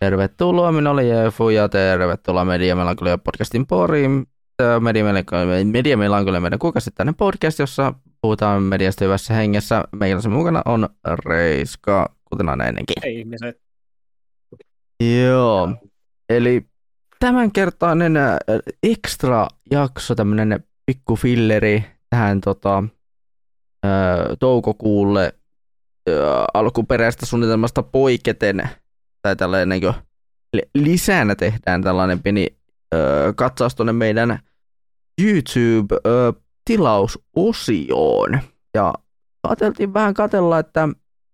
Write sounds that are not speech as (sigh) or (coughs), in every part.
Tervetuloa, minä olen Jefu ja tervetuloa Media Melankolia podcastin poriin. Media Melankolia, Media Melankolia meidän kuukausittainen podcast, jossa puhutaan mediasta hyvässä hengessä. Meillä se mukana on Reiska, kuten aina ennenkin. Hei ihmiset. Joo, eli tämänkertainen äh, extra jakso, tämmöinen pikku filleri tähän tota, äh, toukokuulle äh, alkuperäistä suunnitelmasta poiketen, tai tällainen niin lisänä tehdään tällainen pieni ää, katsaus tuonne meidän YouTube-tilausosioon. Ja ajateltiin vähän katella, että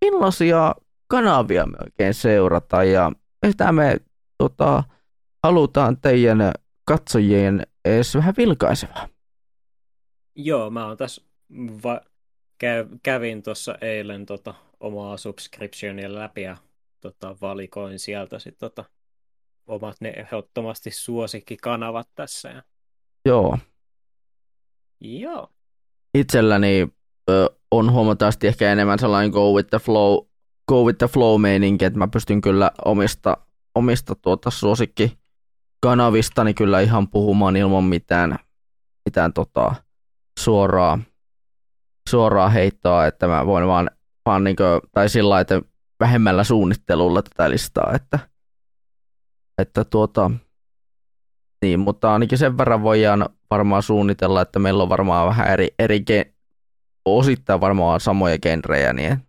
millaisia kanavia me oikein seurataan ja mitä me tota, halutaan teidän katsojien edes vähän vilkaisevaa. Joo, mä oon tässä va- kä- kävin tuossa eilen tota, omaa subscriptionia läpi ja tota, valikoin sieltä sit, tota, omat ne ehdottomasti suosikkikanavat tässä. Ja... Joo. Joo. Itselläni ö, on huomattavasti ehkä enemmän sellainen go with the flow, go with the flow meininki, että mä pystyn kyllä omista, omista tuota suosikki kanavistani kyllä ihan puhumaan ilman mitään, mitään tota, suoraa, suoraa heittoa, että mä voin vaan, vaan niin kuin, tai sillä että vähemmällä suunnittelulla tätä listaa, että, että tuota, niin, mutta ainakin sen verran voidaan varmaan suunnitella, että meillä on varmaan vähän eri, eri gen, osittain varmaan samoja genrejä niin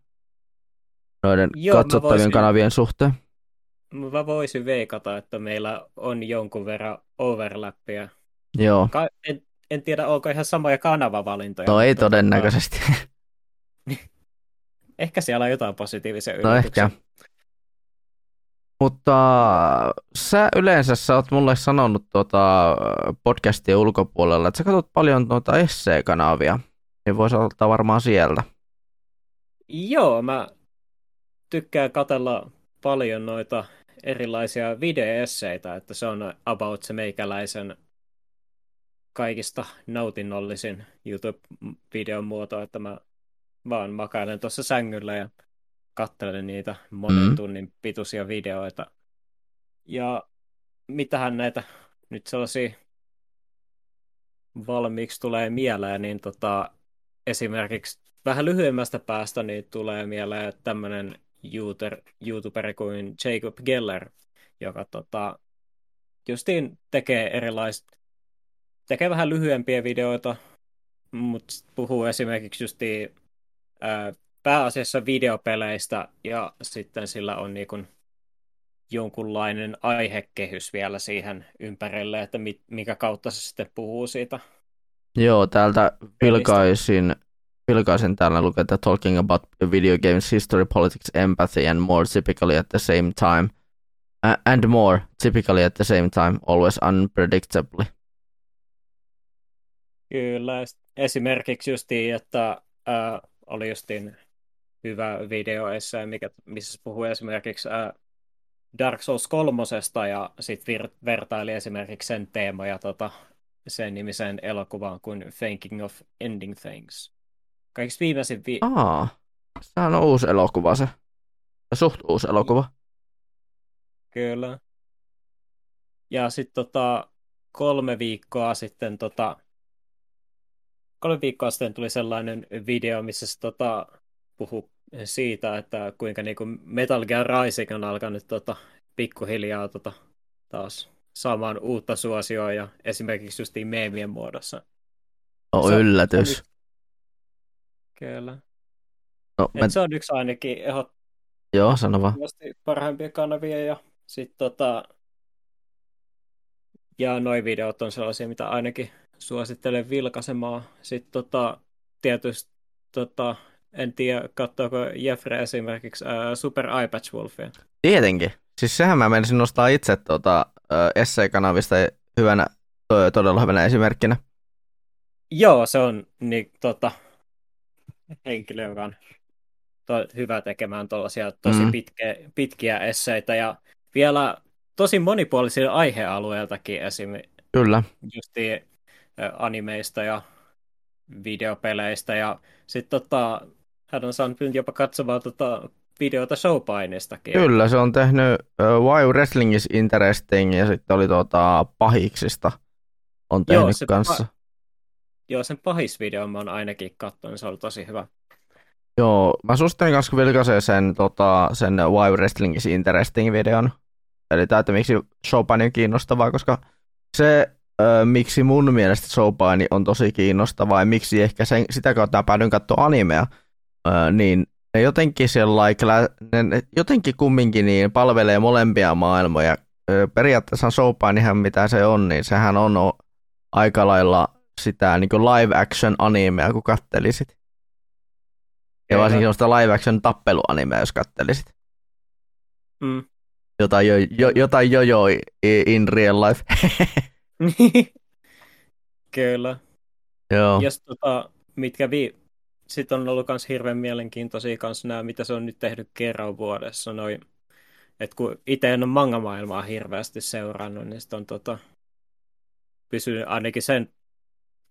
noiden Joo, katsottavien voisin, kanavien suhteen. Mä voisin veikata, että meillä on jonkun verran overlappia. Joo. Ka- en, en tiedä, onko ihan samoja kanavavalintoja. No ei tota, todennäköisesti. (laughs) ehkä siellä on jotain positiivisia No ehkä. Mutta sä yleensä sä oot mulle sanonut tuota podcastien ulkopuolella, että sä katsot paljon tuota essee-kanavia, niin voisi ottaa varmaan sieltä. Joo, mä tykkään katella paljon noita erilaisia videoesseitä, että se on about se meikäläisen kaikista nautinnollisin YouTube-videon muoto, että mä vaan makailen tuossa sängyllä ja katselen niitä monen mm-hmm. tunnin pituisia videoita. Ja mitähän näitä nyt sellaisia valmiiksi tulee mieleen, niin tota, esimerkiksi vähän lyhyemmästä päästä niin tulee mieleen tämmöinen YouTuberi kuin Jacob Geller, joka tota, justiin tekee erilaiset tekee vähän lyhyempiä videoita, mutta puhuu esimerkiksi justi ää, pääasiassa videopeleistä ja sitten sillä on niin kuin jonkunlainen aihekehys vielä siihen ympärille, että mit, mikä kautta se sitten puhuu siitä. Joo, täältä vilkaisin, vilkaisin täällä lukee, että talking about video games history, politics, empathy and more typically at the same time. Uh, and more typically at the same time, always unpredictably. Kyllä, esimerkiksi justiin, että äh, oli justiin hyvä video essä, mikä, missä se puhui esimerkiksi äh, Dark Souls kolmosesta ja sitten vir- vertaili esimerkiksi sen teemoja tota, sen nimisen elokuvaan kuin Thinking of Ending Things. Kaikista viimeisin... Vi- Aa, sehän on uusi elokuva se. Suht uusi elokuva. Kyllä. Ja sitten tota, kolme viikkoa sitten tota, kolme viikkoa sitten tuli sellainen video, missä se tota, puhuu siitä, että kuinka niinku Metal Gear Rising on alkanut tota, pikkuhiljaa tota, taas saamaan uutta suosioa ja esimerkiksi justiin meemien muodossa. Oh, se, yllätys. On, kyllä. No, mä... Se on yksi ainakin ehdot... Joo, sano vaan. parhaimpia kanavia ja sitten tota... Ja noi videot on sellaisia, mitä ainakin suosittelen vilkaisemaan. Sitten tota, tietysti tota, en tiedä, katsoako Jeffrey esimerkiksi ää, Super iPatch Wolfia. Tietenkin. Siis sehän mä menisin nostaa itse tota, Essay-kanavista hyvänä, todella hyvänä esimerkkinä. Joo, se on niin, tota, henkilö, joka on to, hyvä tekemään tuollaisia tosi mm. pitkä, pitkiä esseitä ja vielä tosi monipuolisia aihealueiltakin esim. Kyllä. Justi animeista ja videopeleistä ja sitten tota, hän on saanut jopa katsomaan tota, videota showpainistakin. Kyllä, se on tehnyt uh, Why Wrestling is Interesting ja sitten oli tuota, Pahiksista on tehnyt Joo, se kanssa. Pa- Joo, sen pahisvideo mä oon ainakin katsonut, se oli tosi hyvä. Joo, mä suosittelen kanssa vilkaisee sen, tota, sen Why Wrestling is Interesting videon. Eli tämä, että miksi showpaini on kiinnostavaa, koska se, ö, miksi mun mielestä showpaini on tosi kiinnostavaa ja miksi ehkä sen, sitä kautta päädyin katsoa animea, niin ne jotenkin siellä, ne, jotenkin kumminkin niin palvelee molempia maailmoja. Periaatteessa showpainihan mitä se on, niin sehän on aika lailla sitä niin live action animea, kun kattelisit. Ja varsinkin sellaista live action tappeluanimea, jos kattelisit. Mm. Jotain, jo, jo, jotain jojo in real life. (laughs) (laughs) Kyllä. Joo. Ja tota, mitkä vi... Sitten on ollut myös hirveän mielenkiintoisia kanssa nämä, mitä se on nyt tehnyt kerran vuodessa. Noi... Et kun itse en ole manga-maailmaa hirveästi seurannut, niin sitten on tota, pysynyt ainakin sen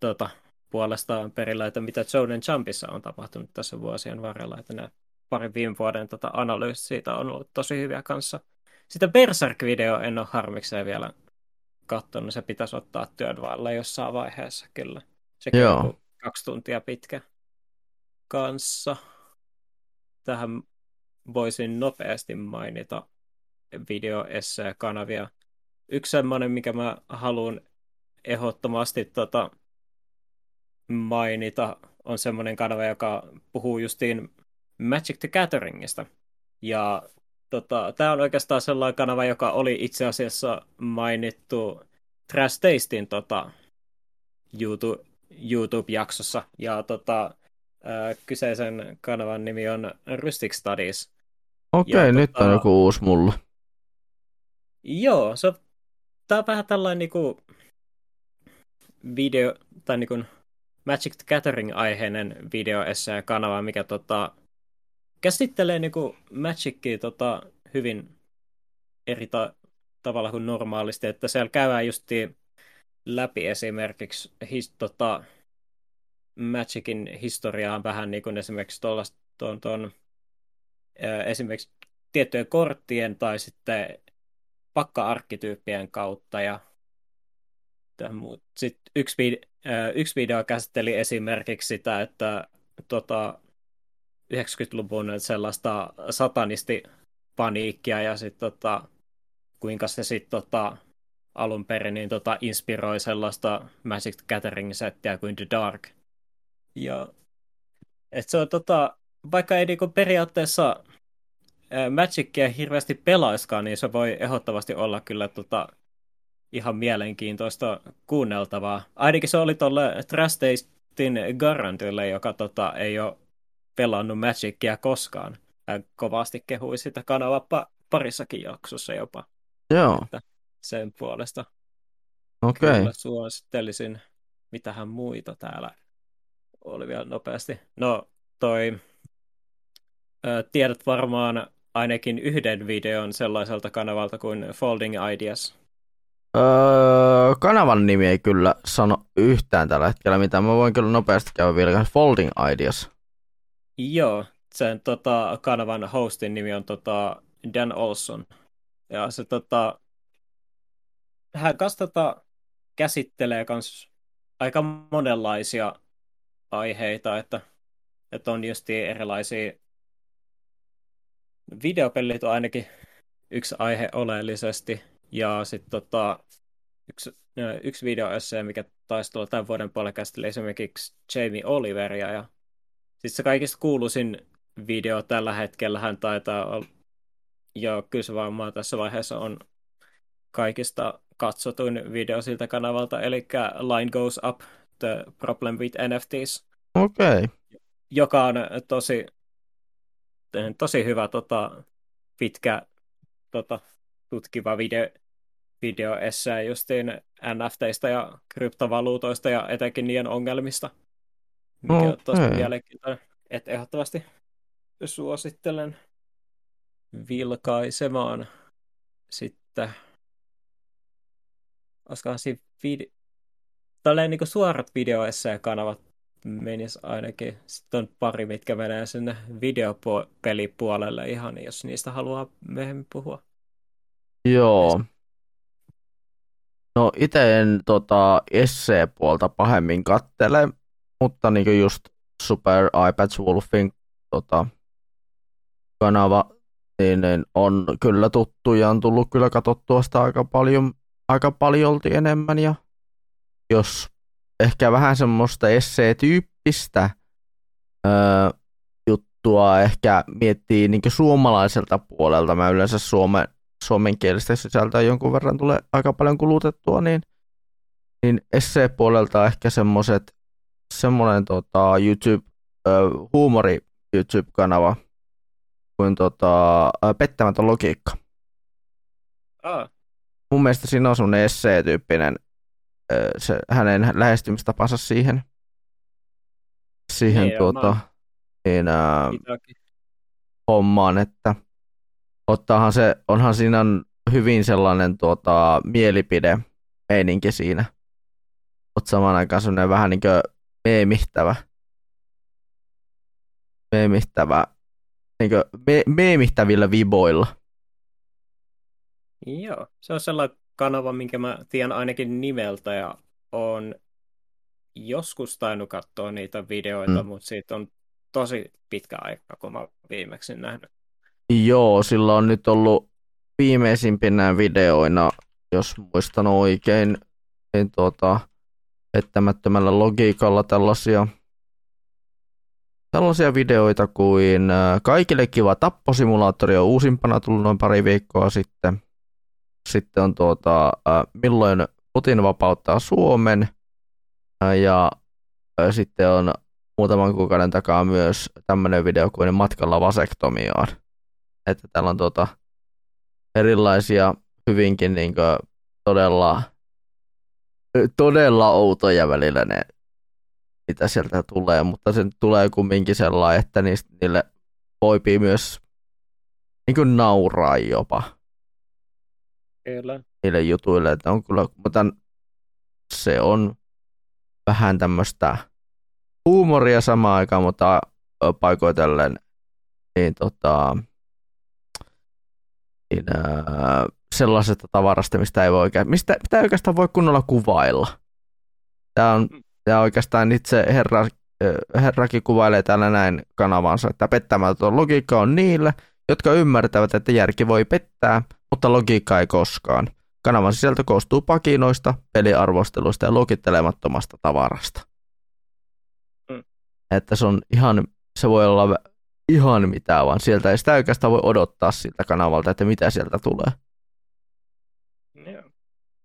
tota, puolestaan perillä, että mitä Joden Jumpissa on tapahtunut tässä vuosien varrella, että nämä parin viime vuoden tota, analyysit siitä on ollut tosi hyviä kanssa. Sitä Berserk-video en ole harmikseen vielä katsonut, se pitäisi ottaa työn vailla jossain vaiheessa kyllä. Sekin Joo. on kaksi tuntia pitkä kanssa. Tähän voisin nopeasti mainita video kanavia Yksi semmoinen, mikä mä haluan ehdottomasti tota, mainita, on semmoinen kanava, joka puhuu justiin Magic the Gatheringista. Ja tota, tämä on oikeastaan sellainen kanava, joka oli itse asiassa mainittu Trash Tastin tota, YouTube, YouTube-jaksossa. Ja tota, ää, kyseisen kanavan nimi on Rustic Studies. Okei, okay, nyt tota, on joku uusi mulla. Joo, se, tämä on vähän tällainen niinku video, tai niinku Magic the Gathering-aiheinen video kanava, mikä tota, käsittelee niinku Magicia tota, hyvin eri ta- tavalla kuin normaalisti, että siellä käydään just läpi esimerkiksi his, tota, Magicin historiaa vähän niin kuin esimerkiksi tuon, tuon, esimerkiksi tiettyjen korttien tai sitten pakka-arkkityyppien kautta ja sitten yksi, yksi video käsitteli esimerkiksi sitä, että tota, 90-luvun sellaista satanistipaniikkia ja sitten tota, kuinka se sitten tota, alun perin niin, tota, inspiroi sellaista Magic Gathering-settiä kuin The Dark. Ja et se on tota, vaikka ei niinku periaatteessa Magicia hirveästi pelaiskaan, niin se voi ehdottomasti olla kyllä tota, ihan mielenkiintoista kuunneltavaa. Ainakin se oli tuolle Trastastin Garantille, joka tota, ei ole pelannut Magicia koskaan. Hän kovasti kehui sitä kanavaa pa- parissakin jaksossa jopa. Joo. Että sen puolesta. Okei. Okay. Kyllä suosittelisin, mitähän muita täällä oli vielä nopeasti. No, toi, ö, tiedät varmaan ainakin yhden videon sellaiselta kanavalta kuin Folding Ideas. Öö, kanavan nimi ei kyllä sano yhtään tällä hetkellä mitä. Mä voin kyllä nopeasti käydä vielä Folding Ideas. Joo, sen tota, kanavan hostin nimi on tota, Dan Olson. Ja se tota, hän kanssa tota, käsittelee kans aika monenlaisia aiheita, että, että on just erilaisia videopelit on ainakin yksi aihe oleellisesti, ja sitten tota, yksi, yksi videoessee, mikä taisi tulla tämän vuoden käsitteli esimerkiksi Jamie Oliveria. Ja sitten se kaikista kuuluisin video tällä hetkellä hän taitaa olla, ja kyllä se varmaan tässä vaiheessa on kaikista katsotuin video siltä kanavalta, eli Line Goes Up, The Problem with NFTs. Okei. Okay. Joka on tosi, tosi hyvä tota, pitkä tota, tutkiva video, videoessää justiin NFTistä ja kryptovaluutoista ja etenkin niiden ongelmista, mikä okay. on tosi mielenkiintoinen. Että ehdottomasti suosittelen vilkaisemaan sitten olisikohan siinä vide- Tälleen niin suorat videoesseen kanavat menisi ainakin. Sitten on pari, mitkä menee sinne videopelipuolelle ihan, jos niistä haluaa myöhemmin puhua. Joo. No itse en tota, essee-puolta pahemmin kattele, mutta niin just Super iPads Wolfin tota, kanava niin, niin on kyllä tuttu ja on tullut kyllä katsottua sitä aika paljon, aika paljolti enemmän. Ja jos ehkä vähän semmoista essee-tyyppistä öö, juttua ehkä miettii niin suomalaiselta puolelta, mä yleensä suomen, suomenkielistä sisältöä jonkun verran tulee aika paljon kulutettua, niin, niin essee-puolelta ehkä semmoiset semmoinen tota, YouTube, öö, huumori YouTube-kanava kuin tota, pettämätön logiikka. Ah. Mun mielestä siinä on semmoinen essee-tyyppinen se, hänen lähestymistapansa siihen, siihen niin, tuota, niin, ää, hommaan, että ottaahan se, onhan siinä hyvin sellainen tuota, mielipide meininki siinä. Oot samaan aikaan sellainen vähän niin kuin meemihtävä, meemihtävä, niin kuin me, meemihtävillä viboilla. Joo, se on sellainen kanava, minkä mä tiedän ainakin nimeltä ja on joskus tainnut katsoa niitä videoita, mm. mutta siitä on tosi pitkä aika, kun mä viimeksi nähnyt. Joo, sillä on nyt ollut viimeisimpinä videoina, jos muistan oikein, niin tuota, pettämättömällä logiikalla tällaisia, tällaisia videoita kuin Kaikille kiva tapposimulaattori on uusimpana tullut noin pari viikkoa sitten. Sitten on tuota, milloin Putin vapauttaa Suomen. Ja sitten on muutaman kuukauden takaa myös tämmöinen video kuin matkalla vasektomiaan. Että täällä on tuota, erilaisia hyvinkin niin todella, todella outoja välillä ne, mitä sieltä tulee, mutta se tulee kumminkin sellainen, että niistä, niille voipii myös niin kuin nauraa jopa. Kyllä. Niille jutuille, että on kyllä, mutta se on vähän tämmöistä huumoria samaan aikaan, mutta paikoitellen niin tota, niin, ää, sellaisesta tavarasta, mistä ei voi oikein, mistä, mitä ei oikeastaan voi kunnolla kuvailla. Tämä on, tämä oikeastaan itse herra, herrakin kuvailee täällä näin kanavansa, että pettämätön logiikka on niille, jotka ymmärtävät, että järki voi pettää, mutta logiikka ei koskaan. Kanavan sisältö koostuu pakinoista, peliarvosteluista ja luokittelemattomasta tavarasta. Mm. Että se on ihan, se voi olla ihan mitään, vaan sieltä ei sitä oikeastaan voi odottaa siltä kanavalta, että mitä sieltä tulee.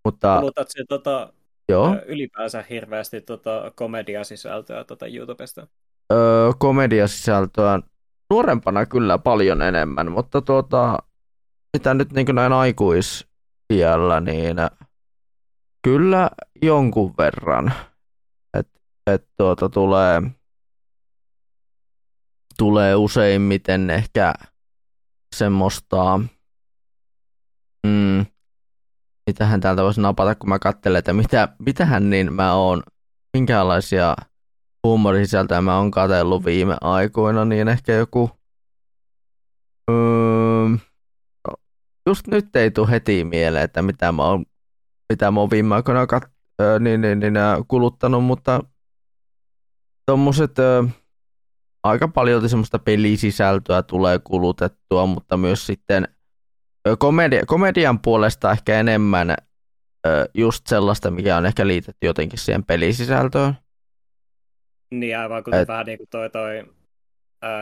Mutta... Kulutatko se tota, Joo. ylipäänsä hirveästi tota komediasisältöä tota YouTubesta? Öö, komediasisältöä nuorempana kyllä paljon enemmän, mutta tuota, mitä nyt niin näin aikuisiällä, niin kyllä jonkun verran. Että et tuota tulee, tulee useimmiten ehkä semmoista, mm, mitähän täältä voisi napata, kun mä katselen, että mitä, mitähän niin mä oon, minkälaisia huumorisisältöjä mä oon katsellut viime aikoina, niin ehkä joku öö, just nyt ei tule heti mieleen, että mitä mä oon, mitä mä oon viime aikoina kat, öö, niin, niin, niin, kuluttanut, mutta tuommoiset öö, aika paljon semmoista pelisisältöä tulee kulutettua, mutta myös sitten komedia, komedian puolesta ehkä enemmän just sellaista, mikä on ehkä liitetty jotenkin siihen pelisisältöön. Niin aivan kuten Et... vähän niin kuin toi, toi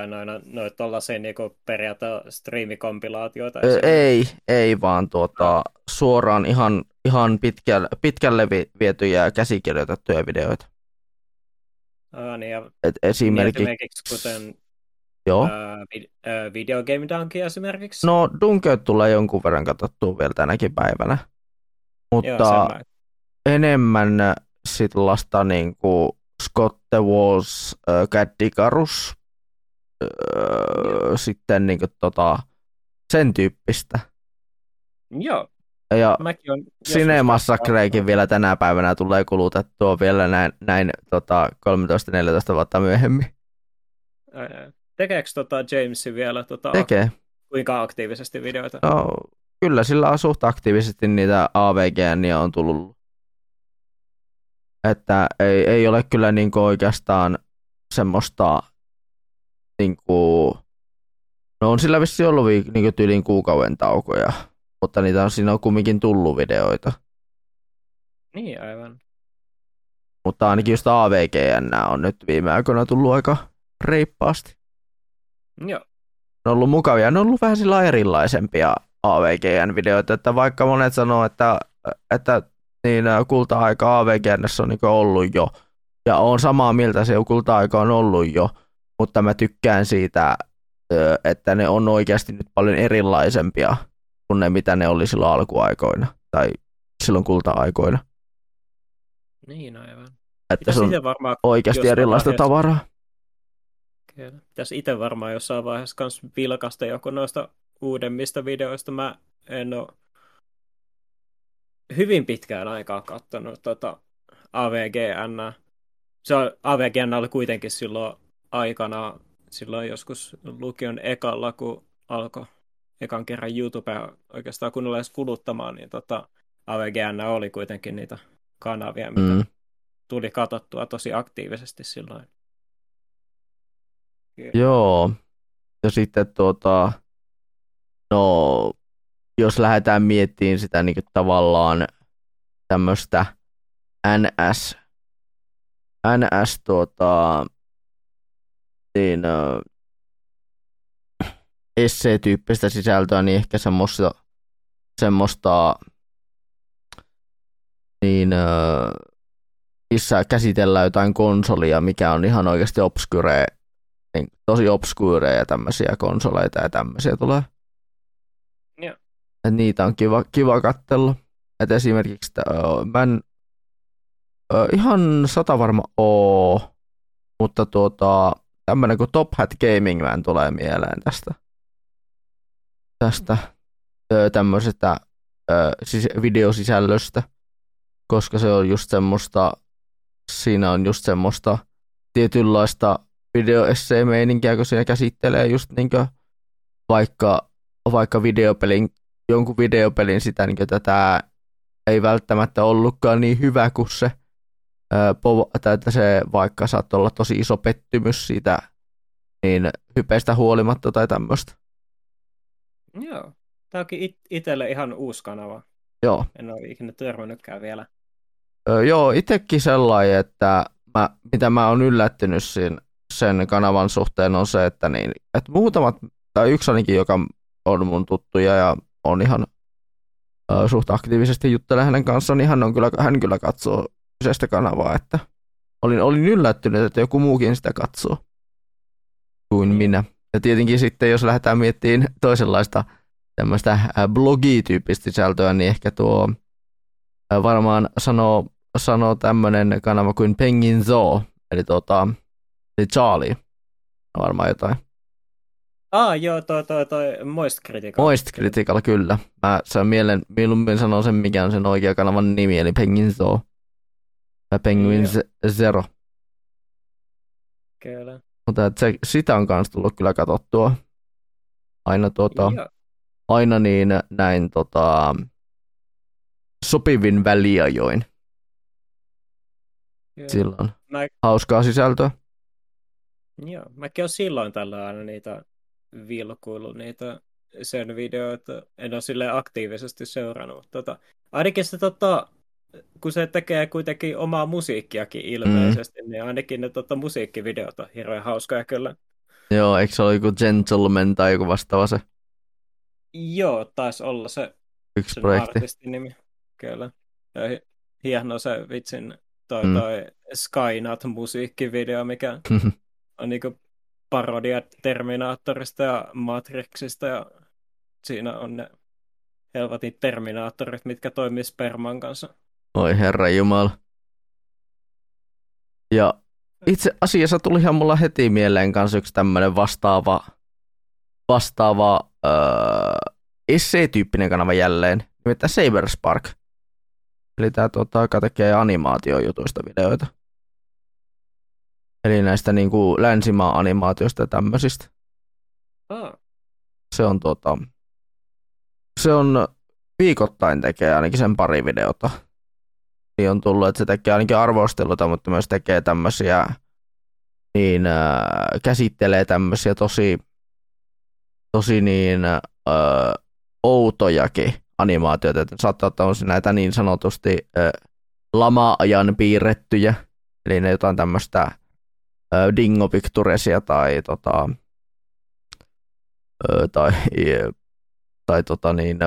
noin noin tuollaisia niinku periaatteessa striimikompilaatioita? Ei, ei vaan tuota, suoraan ihan, ihan pitkälle, pitkälle vietyjä käsikirjoitettuja videoita. Ah, niin ja Et esimerkiksi, esimerkiksi kuten Joo. Ää, Video Game Donkey esimerkiksi? No Dunkeut tulee jonkun verran katsottua vielä tänäkin päivänä. Mutta Joo, enemmän sitten lasta niin kuin Scott the Walls, äh, Cat Icarus, äh, sitten niin kuin, tota, sen tyyppistä. Joo. Ja Mäkin on Cinemassa vielä tänä päivänä tulee kulutettua vielä näin, näin tota, 13-14 vuotta myöhemmin. Ää, Tekeekö tota James vielä tota, Tekee. kuinka aktiivisesti videoita? No, kyllä sillä on suht aktiivisesti niitä AVG on tullut. Että ei, ei ole kyllä niinku oikeastaan semmoista niinku, no on sillä vissi ollut vi, niinku tyylin kuukauden taukoja, mutta niitä on, siinä on kumminkin tullut videoita. Niin, aivan. Mutta ainakin just AVGN on nyt viime aikoina tullut aika reippaasti. Joo, Ne on ollut mukavia, ne on ollut vähän sillä erilaisempia AVGN-videoita, että vaikka monet sanoo, että, että niin kulta-aika AVGN on niin ollut jo, ja on samaa mieltä, se kulta-aika on ollut jo, mutta mä tykkään siitä, että ne on oikeasti nyt paljon erilaisempia kuin ne, mitä ne oli silloin alkuaikoina, tai silloin kulta-aikoina. niin aivan. Että Pitäisi se on varmaan, oikeasti erilaista vaiheessa- tavaraa. Kyllä. Pitäisi itse varmaan jossain vaiheessa kans vilkasta joku noista uudemmista videoista. Mä en ole hyvin pitkään aikaa kattonut tota AVGN. Se on, AVGN oli kuitenkin silloin aikana, silloin joskus lukion ekalla, kun alkoi ekan kerran YouTubea oikeastaan kunnolla edes kuluttamaan, niin tota, AVGN oli kuitenkin niitä kanavia, mitä Mm. tuli katsottua tosi aktiivisesti silloin. Joo. Ja sitten tuota, no, jos lähdetään miettimään sitä niin tavallaan tämmöistä NS, NS tuota, niin, essee-tyyppistä sisältöä, niin ehkä semmoista, semmoista niin, missä käsitellään jotain konsolia, mikä on ihan oikeasti obscure niin, tosi obskuureja tämmöisiä konsoleita ja tämmöisiä tulee. Joo. Et niitä on kiva, kiva katsella. Et esimerkiksi tää, mä en ö, ihan sata varma oo, mutta tuota, tämmönen kuin Top Hat Gaming Man tulee mieleen tästä. Tästä ö, tämmöisestä ö, siis videosisällöstä, koska se on just semmoista, siinä on just semmoista tietynlaista videoessee-meininkiä, kun siinä käsittelee just niinkö vaikka, vaikka videopelin, jonkun videopelin sitä, niinkö tätä ei välttämättä ollutkaan niin hyvä kuin se, tai että se vaikka saattoi olla tosi iso pettymys siitä niin hypeistä huolimatta tai tämmöistä. Joo. Tämä onkin it- itselle ihan uusi kanava. Joo. En ole ikinä törmännytkään vielä. Ö, joo, itsekin sellainen, että mä, mitä mä oon yllättynyt siinä, sen kanavan suhteen on se, että, niin, että muutamat, tai yksi ainakin, joka on mun tuttuja ja on ihan ö, suht aktiivisesti juttelee hänen kanssaan, niin hän, on kyllä, hän kyllä katsoo kyseistä kanavaa, että olin, olin yllättynyt, että joku muukin sitä katsoo kuin minä. Ja tietenkin sitten, jos lähdetään miettimään toisenlaista tämmöistä blogityyppistä sisältöä, niin ehkä tuo varmaan sanoo, sanoo tämmöinen kanava kuin Penguin Zoo, eli tuota, eli Charlie, varmaan jotain. Ah, joo, toi, toi, toi Moist Critical. Moist Critical, kyllä. Mä saan mielen, mieluummin sanon sen, mikä on sen oikea kanavan nimi, eli Penguin Zoo. Tai Penguin. Z- Zero. Kyllä. Mutta se, sitä on kanssa tullut kyllä katsottua. Aina, tuota, Joo. aina niin näin tota, sopivin väliajoin. Kyllä. Silloin Mä, hauskaa sisältöä. Joo. Mäkin olen silloin tällä aina niitä vilkuillut niitä sen videoita. En ole silleen aktiivisesti seurannut. Tota, ainakin se tota, kun se tekee kuitenkin omaa musiikkiakin ilmeisesti, mm. niin ainakin ne tota, musiikkivideot on hirveän hauskoja kyllä. Joo, eikö se ole joku Gentleman tai joku vastaava se Joo, taisi olla se yksi sen projekti? artistin nimi. Kyllä. Ja hi- hieno se vitsin toi, Mm. toi Skynat musiikkivideo, mikä (laughs) on niinku parodia Terminaattorista ja Matrixista ja siinä on ne helvatin Terminaattorit, mitkä toimii sperman kanssa. Oi herra jumala. Ja itse asiassa tulihan mulla heti mieleen kanssa yksi tämmönen vastaava, vastaava öö, essee-tyyppinen kanava jälleen, nimittäin Saberspark. Eli tämä joka tekee animaatiojutuista videoita. Eli näistä niin kuin länsimaan animaatioista ja tämmöisistä. Ah, Se on tota, se on viikoittain tekee ainakin sen pari videota. Niin on tullut, että se tekee ainakin arvosteluita, mutta myös tekee tämmöisiä, niin äh, käsittelee tämmöisiä tosi, tosi niin äh, outojakin animaatioita, että saattaa ottaa näitä niin sanotusti äh, lama-ajan piirrettyjä, eli ne jotain tämmöistä Dingo Picturesia tai tota, tai, tai tota niin,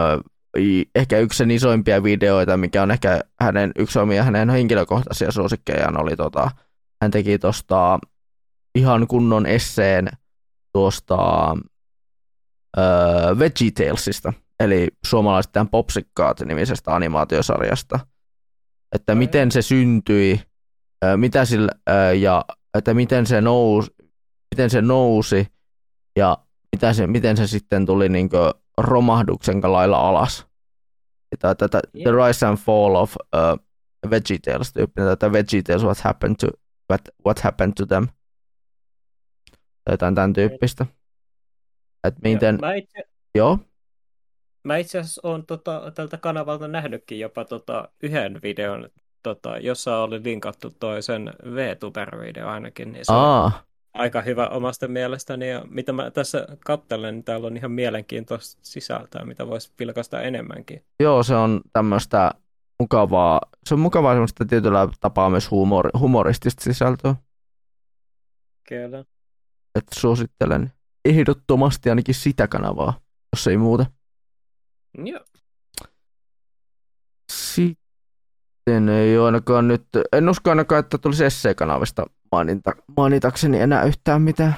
ehkä yksi sen isoimpia videoita, mikä on ehkä hänen, yksi omia hänen henkilökohtaisia suosikkejaan oli tota, hän teki tosta ihan kunnon esseen tuosta öö, VeggieTalesista, eli suomalaisten Popsikkaat nimisestä animaatiosarjasta, että miten se syntyi, mitä sillä, ja että miten se nousi, miten se nousi ja mitä se, miten se sitten tuli niin romahduksen lailla alas. Tämä, tätä The Joo. Rise and Fall of uh, VeggieTales tyyppinen, tätä VeggieTales What Happened to, what, what happened to Them. Tai jotain tämän tyyppistä. Et miten, Mä itse, joo, mä itse asiassa olen tota, tältä kanavalta nähnytkin jopa tota, yhden videon, tota, jossa oli linkattu toisen VTuber-video ainakin, niin se on aa, aika hyvä omasta mielestäni. Ja mitä mä tässä katselen, niin täällä on ihan mielenkiintoista sisältöä, mitä voisi vilkaista enemmänkin. joo, se on tämmöistä mukavaa, se on mukavaa semmoista tietyllä tapaa myös humor, humoristista sisältöä, Kyllä. että suosittelen ehdottomasti ainakin sitä kanavaa, jos ei muuta. Joo. Sitten ei ole ainakaan nyt, en usko ainakaan, että tulisi SC-kanavista mainita, mainitakseni enää yhtään mitään.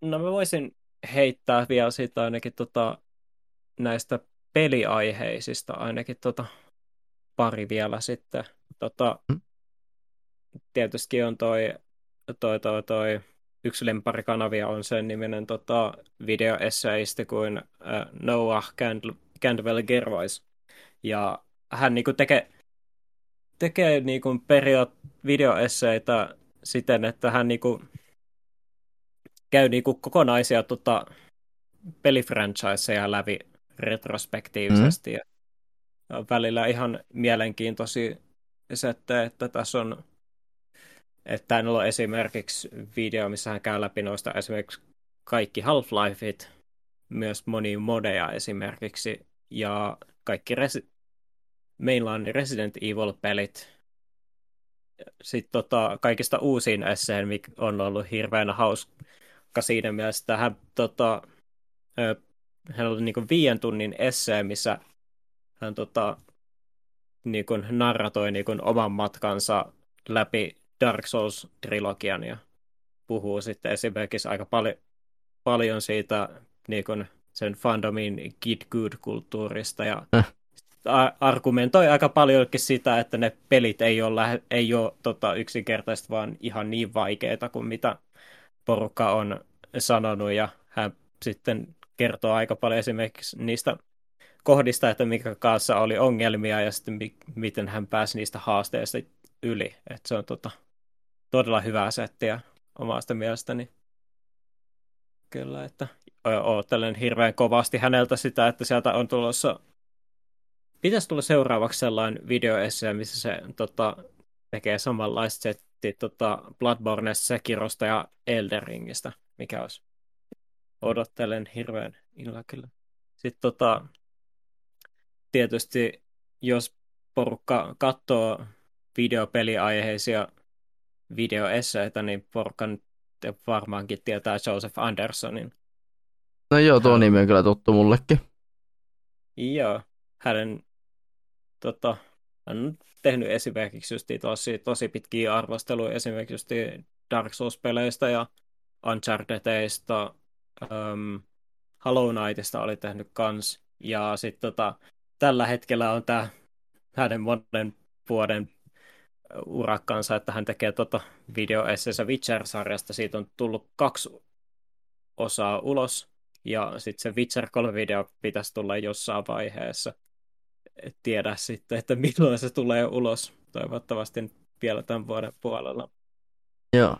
No mä voisin heittää vielä siitä ainakin tota, näistä peliaiheisista ainakin tota, pari vielä sitten. Tota, Mm. tietysti on toi, toi, toi, toi yksi lempparikanavia on sen niminen tota, videoesseisti kuin äh, Noah Candl- Candwell Gervais. Ja hän niinku tekee, tekee niinku periaat videoesseitä siten, että hän niinku käy niinku kokonaisia tota, pelifranchiseja läpi retrospektiivisesti. Mm. Ja välillä ihan mielenkiintoisia settejä, että tässä on että täällä on esimerkiksi video, missä hän käy läpi noista esimerkiksi kaikki Half-Lifeit, myös monia modeja esimerkiksi, ja kaikki resi- mainline Resident Evil-pelit. Sitten tota, kaikista uusiin esseen, mikä on ollut hirveän hauska siinä mielessä, että hän, tota, hän oli niin viiden tunnin essee, missä hän tota, niin kuin narratoi niin kuin oman matkansa läpi Dark Souls-trilogian ja puhuu sitten esimerkiksi aika paljon, paljon siitä niin kuin sen fandomin Kid Good-kulttuurista ja Äh. Argumentoi aika paljonkin sitä, että ne pelit ei ole, ei ole tota, yksinkertaisesti vaan ihan niin vaikeita kuin mitä porukka on sanonut ja hän sitten kertoo aika paljon esimerkiksi niistä kohdista, että mikä kanssa oli ongelmia ja sitten mi- miten hän pääsi niistä haasteista yli. että se on tota, todella hyvää settiä omasta mielestäni. Kyllä, että oottelen hirveän kovasti häneltä sitä, että sieltä on tulossa, pitäisi tulla seuraavaksi sellainen videoessee, missä se tota, tekee samanlaista settiä tota, Bloodborne, Sekirosta ja Elderingistä, mikä olisi. Odottelen hirveän innolla kyllä. Sitten tota, tietysti, jos porukka katsoo videopeliaiheisia videoesseitä, niin porukka nyt varmaankin tietää Joseph Andersonin. No joo, tuo Hän- nimi on kyllä tuttu mullekin. Joo, hänen tota, on tehnyt esimerkiksi just tosi, tosi pitkiä arvosteluja esimerkiksi just Dark Souls-peleistä ja Unchartedista, um, Hollow Knightista oli tehnyt kans. Ja sitten tota, tällä hetkellä on tämä hänen monen vuoden urakkansa, että hän tekee tota videoesseensä Witcher-sarjasta. Siitä on tullut kaksi osaa ulos, ja sitten se Witcher 3 video pitäisi tulla jossain vaiheessa. Tiedä sitten, että milloin se tulee ulos. Toivottavasti vielä tämän vuoden puolella. Joo.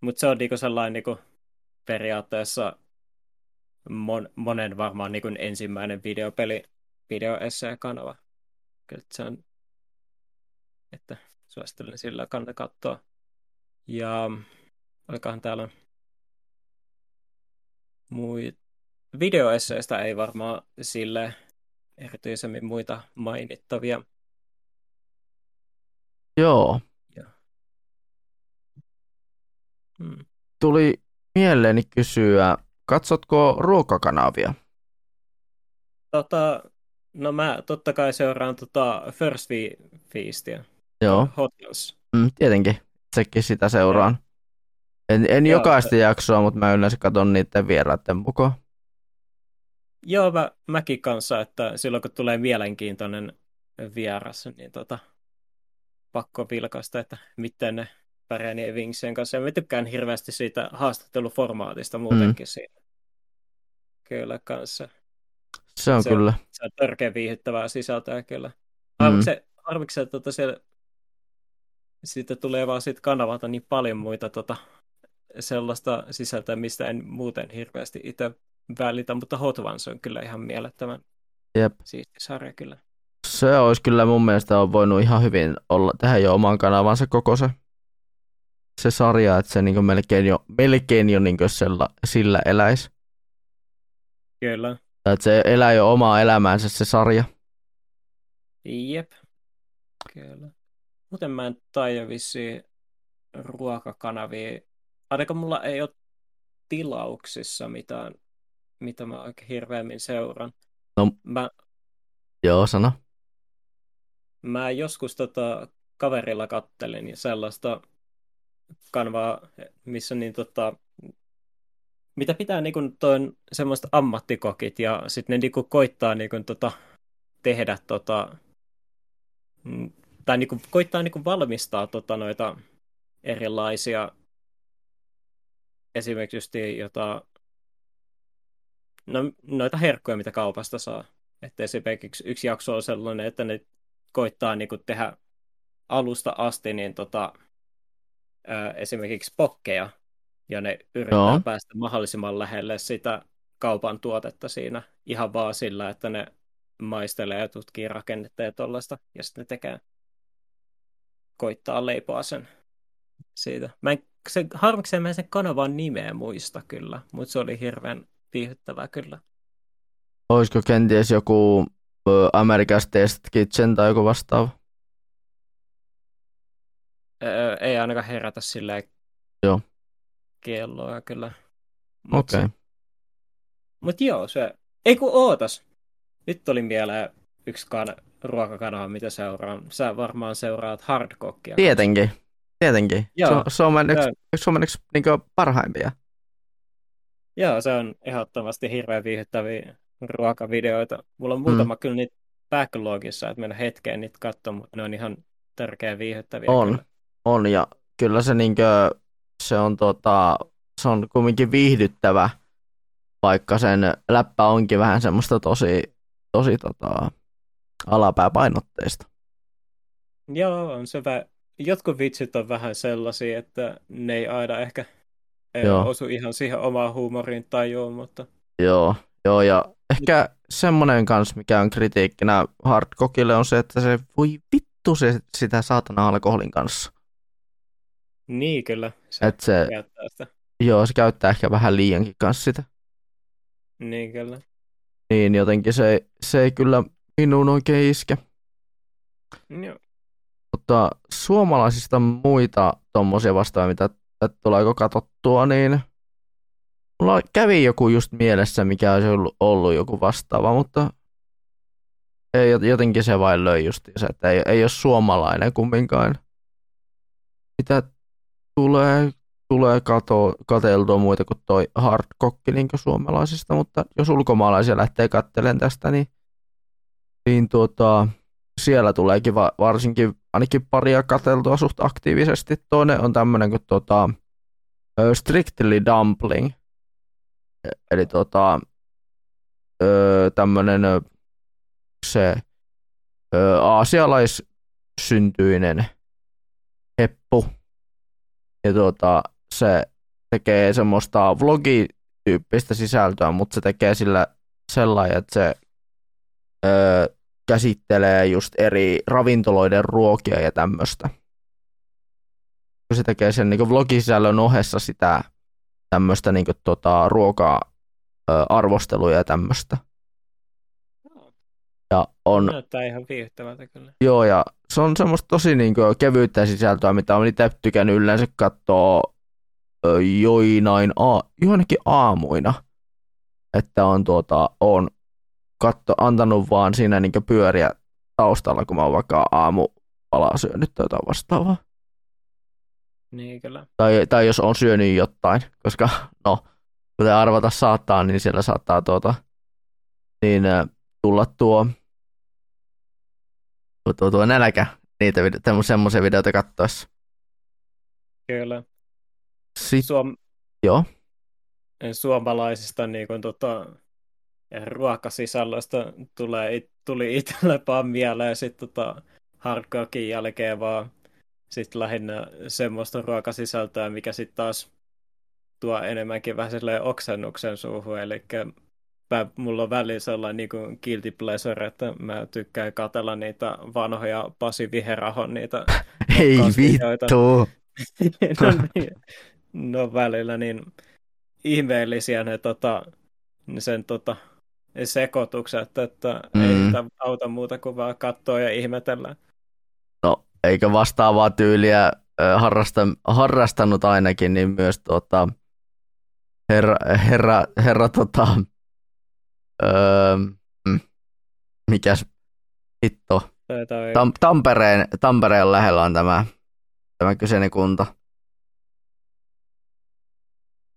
Mutta se on niinku sellainen niinku periaatteessa mon, monen varmaan niinku ensimmäinen videopeli, videoessee-kanava. Kyllä se on, että suosittelen sillä kannata katsoa. Ja olikohan täällä muita videoesseistä ei varmaan sille erityisemmin muita mainittavia. Joo. Ja. Hmm. Tuli mieleeni kysyä, katsotko ruokakanavia? Tota, no mä totta kai seuraan tota First Feastia. Joo. Hotels. Mm, tietenkin, sekin sitä seuraan. En, en Joo, jokaista jaksoa, mutta mä yleensä katson niiden vieraiden mukaan. Joo, mä, mäkin kanssa, että silloin kun tulee mielenkiintoinen vieras, niin tota, pakko vilkaista, että miten ne pärjää niiden Wingsien kanssa. Ja mä tykkään hirveästi siitä haastatteluformaatista muutenkin mm. siinä. Kyllä kanssa. Se on se, kyllä. Se on törkeä viihyttävää sisältöä kyllä. Harviksi mm. harviksi se tota, siellä, siitä tulee vaan siitä kanavalta niin paljon muita tota, sellaista sisältöä, mistä en muuten hirveästi itse välitä, mutta Hot Ones on kyllä ihan mielettömän Jep. siisti sarja kyllä. Se olisi kyllä mun mielestä on voinut ihan hyvin olla, tehdä jo oman kanavansa koko se, se sarja, että se niin melkein jo, melkein jo niin sillä, sillä eläisi. Kyllä. Että se elää jo omaa elämäänsä se sarja. Jep. Kyllä. Muuten mä en taida vissiin ruokakanavia. Ainakaan mulla ei ole tilauksissa mitään mitä mä oikein hirveämmin seuraan. No, mä, joo, sano. Mä joskus tota, kaverilla kattelin sellaista kanvaa, missä niin tota, mitä pitää niin kuin toin semmoista ammattikokit ja sitten ne niin kuin koittaa niin kuin tota, tehdä tota, mm, tai niin kuin, koittaa niin kuin valmistaa tota, noita erilaisia esimerkiksi just jota no, noita herkkuja, mitä kaupasta saa. Että esimerkiksi yksi jakso on sellainen, että ne koittaa niin kuin tehdä alusta asti niin tota, ää, esimerkiksi pokkeja, ja ne yrittää Joo. päästä mahdollisimman lähelle sitä kaupan tuotetta siinä ihan vaan sillä, että ne maistelee ja tutkii rakennetta ja tollaista, ja sitten ne tekee, koittaa leipoa sen siitä. Mä en, se, harmikseen mä sen kanavan nimeä muista kyllä, mutta se oli hirveän viihdyttävää kyllä. Olisiko kenties joku America's Test Kitchen tai joku vastaava? Öö, ei ainakaan herätä silleen joo. kelloa kyllä. Okei. Okay. Mutta joo, se... Ei kun ootas. Nyt tuli mieleen yksi kan- ruokakanava, mitä seuraan. Sä varmaan seuraat hardcockia. Tietenkin. Tietenkin. Joo. Se, se on yksi, Suomen yksi niin parhaimpia. Joo, se on ehdottomasti hirveän viihdyttäviä ruokavideoita. Mulla on muutama mm. kyllä niitä backlogissa, että mennä hetkeen niitä katsomaan, mutta ne on ihan tärkeä viihdyttäviä. On, kyllä. on ja kyllä se, niinkö, se on, tota, se on kumminkin viihdyttävä, vaikka sen läppä onkin vähän semmoista tosi, tosi tota, alapääpainotteista. Joo, on se vähän, jotkut vitsit on vähän sellaisia, että ne ei aina ehkä ei joo. osu ihan siihen omaan huumoriin tajuun, mutta... Joo, joo ja ehkä semmoinen kanssa, mikä on kritiikkinä Hardcockille on se, että se voi vittu se, sitä saatana alkoholin kanssa. Niin kyllä, se, Et se käyttää sitä. Joo, se käyttää ehkä vähän liiankin kanssa sitä. Niin kyllä. Niin, jotenkin se, se ei kyllä minuun oikein iske. Joo. Mutta suomalaisista muita tuommoisia vastaavia, mitä että tuleeko katsottua, niin mulla kävi joku just mielessä, mikä olisi ollut, ollut joku vastaava, mutta ei, jotenkin se vain löi just se, että ei, ei ole suomalainen kumminkaan. Mitä tulee, tulee kato, kateltua muita kuin toi hardcocki niin suomalaisista, mutta jos ulkomaalaisia lähtee kattelemaan tästä, niin, niin tuota, siellä tuleekin va- varsinkin ainakin paria katseltua suht aktiivisesti. Toinen on tämmöinen kuin tota, Strictly Dumpling. Eli tota, tämmöinen se aasialaissyntyinen heppu. Ja tuota, se tekee semmoista vlogityyppistä sisältöä, mutta se tekee sillä sellainen, että se ö, käsittelee just eri ravintoloiden ruokia ja tämmöistä. Se tekee sen niin vlogisisällön ohessa sitä tämmöistä niin tota, ruoka-arvosteluja ja tämmöistä. Ja on, Näyttää ihan viihdyttävältä kyllä. joo, ja se on semmoista tosi niin kuin, kevyyttä sisältöä, mitä on itse tykännyt yleensä katsoa joinain, a, joinakin aamuina. Että on, tuota, on katto, antanut vaan siinä niin pyöriä taustalla, kun mä oon vaikka aamupalaa syönyt tai jotain vastaavaa. Niin kyllä. Tai, tai jos on syönyt jotain, koska no, kuten arvata saattaa, niin siellä saattaa tuota, niin, äh, tulla tuo, tuo, tuo, tuo nälkä niitä video, semmoisia videoita katsoessa. Kyllä. Sitten, Suom- joo, suomalaisista niin kuin, tota, ruokasisällöstä tulee, tuli itselle vaan mieleen sitten tota, hardcorekin jälkeen vaan sit lähinnä semmoista ruokasisältöä, mikä sitten taas tuo enemmänkin vähän silleen oksennuksen suuhun, eli mä, mulla on väliin sellainen niin kuin guilty pleasure, että mä tykkään katella niitä vanhoja Pasi Viherahon niitä (laughs) ei vittu. (laughs) no, niin, no välillä niin ihmeellisiä ne tota, sen tota, sekoitukset, että mm. ei sitä auta muuta kuin vaan katsoa ja ihmetellä. No, eikä vastaavaa tyyliä harrasta, harrastanut ainakin, niin myös tuota, herra, herra, herra tota, öö, mikäs hitto, Tam, Tampereen, Tampereen lähellä on tämä, tämä kyseinen kunta.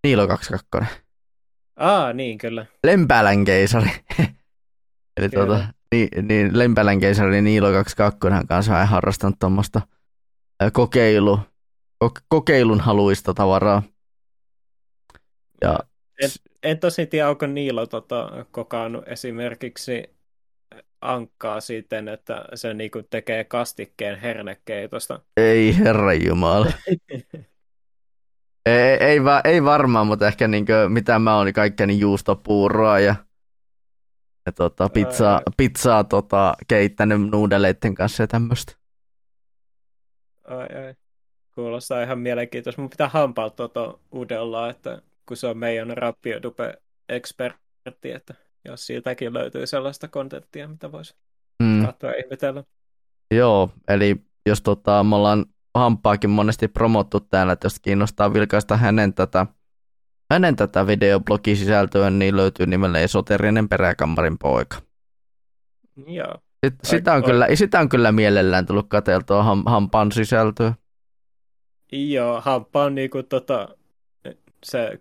Niilo 22. Aa, niin kyllä. Lempäälän keisari. (laughs) Eli Kyllä. tuota, niin, niin Lempäälän keisari Niilo 22 hän kanssa on harrastanut tuommoista kokeilu, ko- kokeilun haluista tavaraa. Ja En tosi tiedä, onko Niilo tota, kokannut esimerkiksi ankkaa siten, että se niinku tekee kastikkeen hernekeitosta. ei herra jumala. (laughs) Ei, ei, va, ei varmaan, mutta ehkä niinkö, mitä mä oon, niin kaikkea niin juustopuuroa ja, ja tota, pizzaa, pizzaa tota, keittänyt nuudeleiden kanssa ja tämmöistä. Ai, ai. Kuulostaa ihan mielenkiintoista. Mun pitää hampaa tuota udella, että kun se on meidän rappiodupe-ekspertti, että jos siltäkin löytyy sellaista kontenttia, mitä voisi Mm, katsoa ja ihmetellä. joo, eli jos tota, me ollaan hampaakin monesti promottu täällä, että jos kiinnostaa vilkaista hänen tätä, hänen tätä videoblogisisältöä, niin löytyy nimellä Esoterinen peräkammarin poika. Joo. Sit, sitä, on kyllä, sitä on kyllä mielellään tullut katseltua ham, hampaan sisältöä. Joo, hamppa on niinku tota, se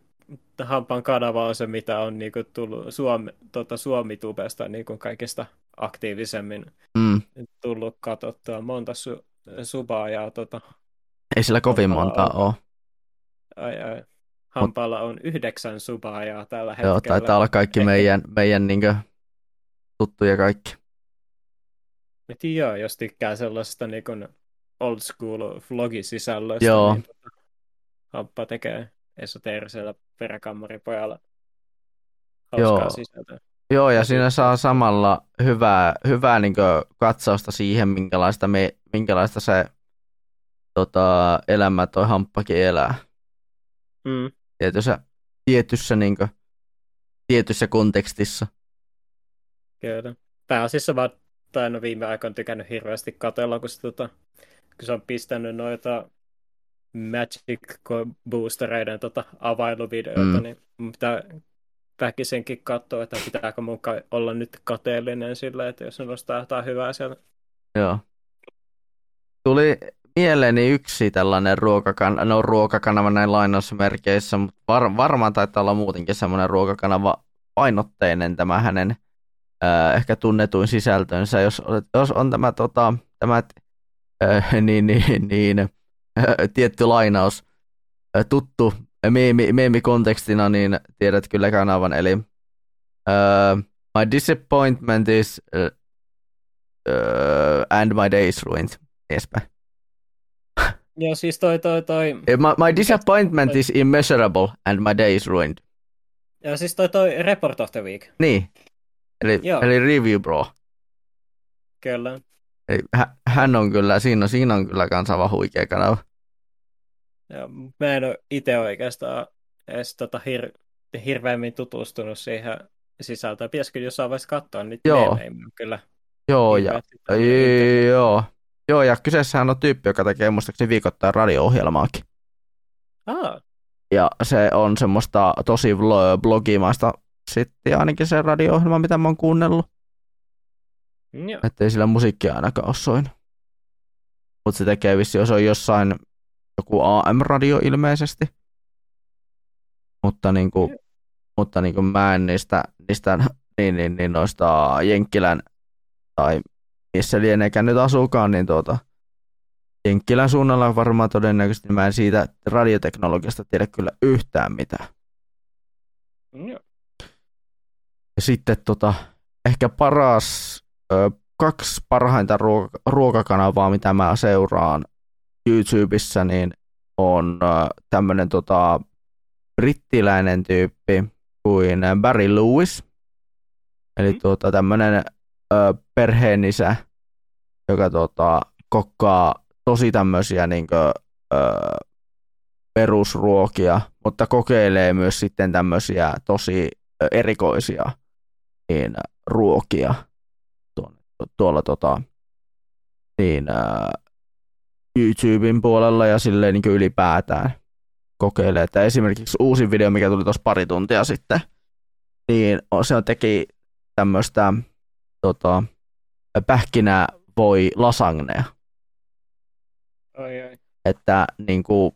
Hampan kanava on se, mitä on niinku tullut Suomi, tota, Suomi-tubesta niinku kaikista aktiivisemmin Mm. tullut katsottua. Monta su, subaa ja tota, Ei sillä kovin Hampaalla monta on. ole. ai, ai, Hampaalla on yhdeksän subaa ja tällä hetkellä. Joo, taitaa olla kaikki Ehkä- meidän, meidän niinkö, tuttuja kaikki. Et joo, jos tykkää sellaisesta niin kuin old school vlogisisällöstä, Joo. niin tota, Hamppa tekee esoteerisella peräkammaripojalla hauskaa Joo. sisältöä. Joo, ja siinä saa samalla hyvää, hyvää niin katsausta siihen, minkälaista, me, minkälaista se tota, elämä toi hamppakin elää. Mm. Tietyssä, tietyssä, niin kuin, tietyssä kontekstissa. Kyllä. Pääasiassa mä tai no viime aikoina tykännyt hirveästi katella, kun se, tota, kun se on pistänyt noita Magic Boostereiden tota, availuvideoita, Mm. niin mun pitää väkisenkin katsoa, että pitääkö mun olla nyt kateellinen sille, että jos se nostaa jotain hyvää siellä. Joo. Tuli mieleeni yksi tällainen ruokakan, no ruokakanava näin lainausmerkeissä, mutta var, varmaan taitaa olla muutenkin semmoinen ruokakanava painotteinen tämä hänen äh, ehkä tunnetuin sisältönsä, jos, jos on tämä, tota, tämä äh, niin, niin, niin, äh, tietty lainaus äh, tuttu meemi, meemikontekstina, niin tiedät kyllä kanavan, eli äh, My disappointment is uh, uh, And My Days Ruined, edespäin. Joo, siis toi, toi, toi... My, my disappointment toi... is immeasurable and my day is ruined. Joo, siis toi, toi Report of the Week. Niin, eli, Joo. eli Review Bro. Kyllä. Eli hän on kyllä, siinä on, siinä on kyllä kans aivan huikea kanava. Joo, mä en ole itse oikeastaan edes tota hir- hirveämmin tutustunut siihen sisältöön. Pitäisikö jossain vaiheessa katsoa niitä Joo. kyllä. Joo, ja, joo. Joo, ja kyseessähän on tyyppi, joka tekee muistaakseni viikoittain radio-ohjelmaakin. Ah. Ja se on semmoista tosi blogimaista sitten ainakin se radio-ohjelma, mitä mä oon kuunnellut. Joo. Että ei sillä musiikkia ainakaan ole soinut. Mutta se tekee vissi, jos on jossain joku AM-radio ilmeisesti. Mutta niinku, Joo. mutta niinku mä en niistä, niistä niin, niin, niin noista Jenkkilän tai missä lieneekään nyt asukaan, niin tuota, Jenkkilän suunnalla varmaan todennäköisesti mä en siitä radioteknologiasta tiedä kyllä yhtään mitään. Ja sitten tota, ehkä paras, ö, kaksi parhainta ruoka, ruokakanavaa, mitä mä seuraan YouTubessa, niin on tämmöinen tota, brittiläinen tyyppi kuin Barry Lewis. Eli mm. tuota, tämmöinen perheenisä, joka tota, kokkaa tosi tämmöisiä niin kuin, ö, perusruokia, mutta kokeilee myös sitten tämmöisiä tosi erikoisia niin, ruokia tuolla, tuolla tota, niin, ä, YouTuben puolella ja silleen niin ylipäätään kokeilee. Että esimerkiksi uusi video, mikä tuli tuossa pari tuntia sitten, niin se on teki tämmöistä tota, pähkinä voi lasagnea. Ai, ai. Että niin kuin,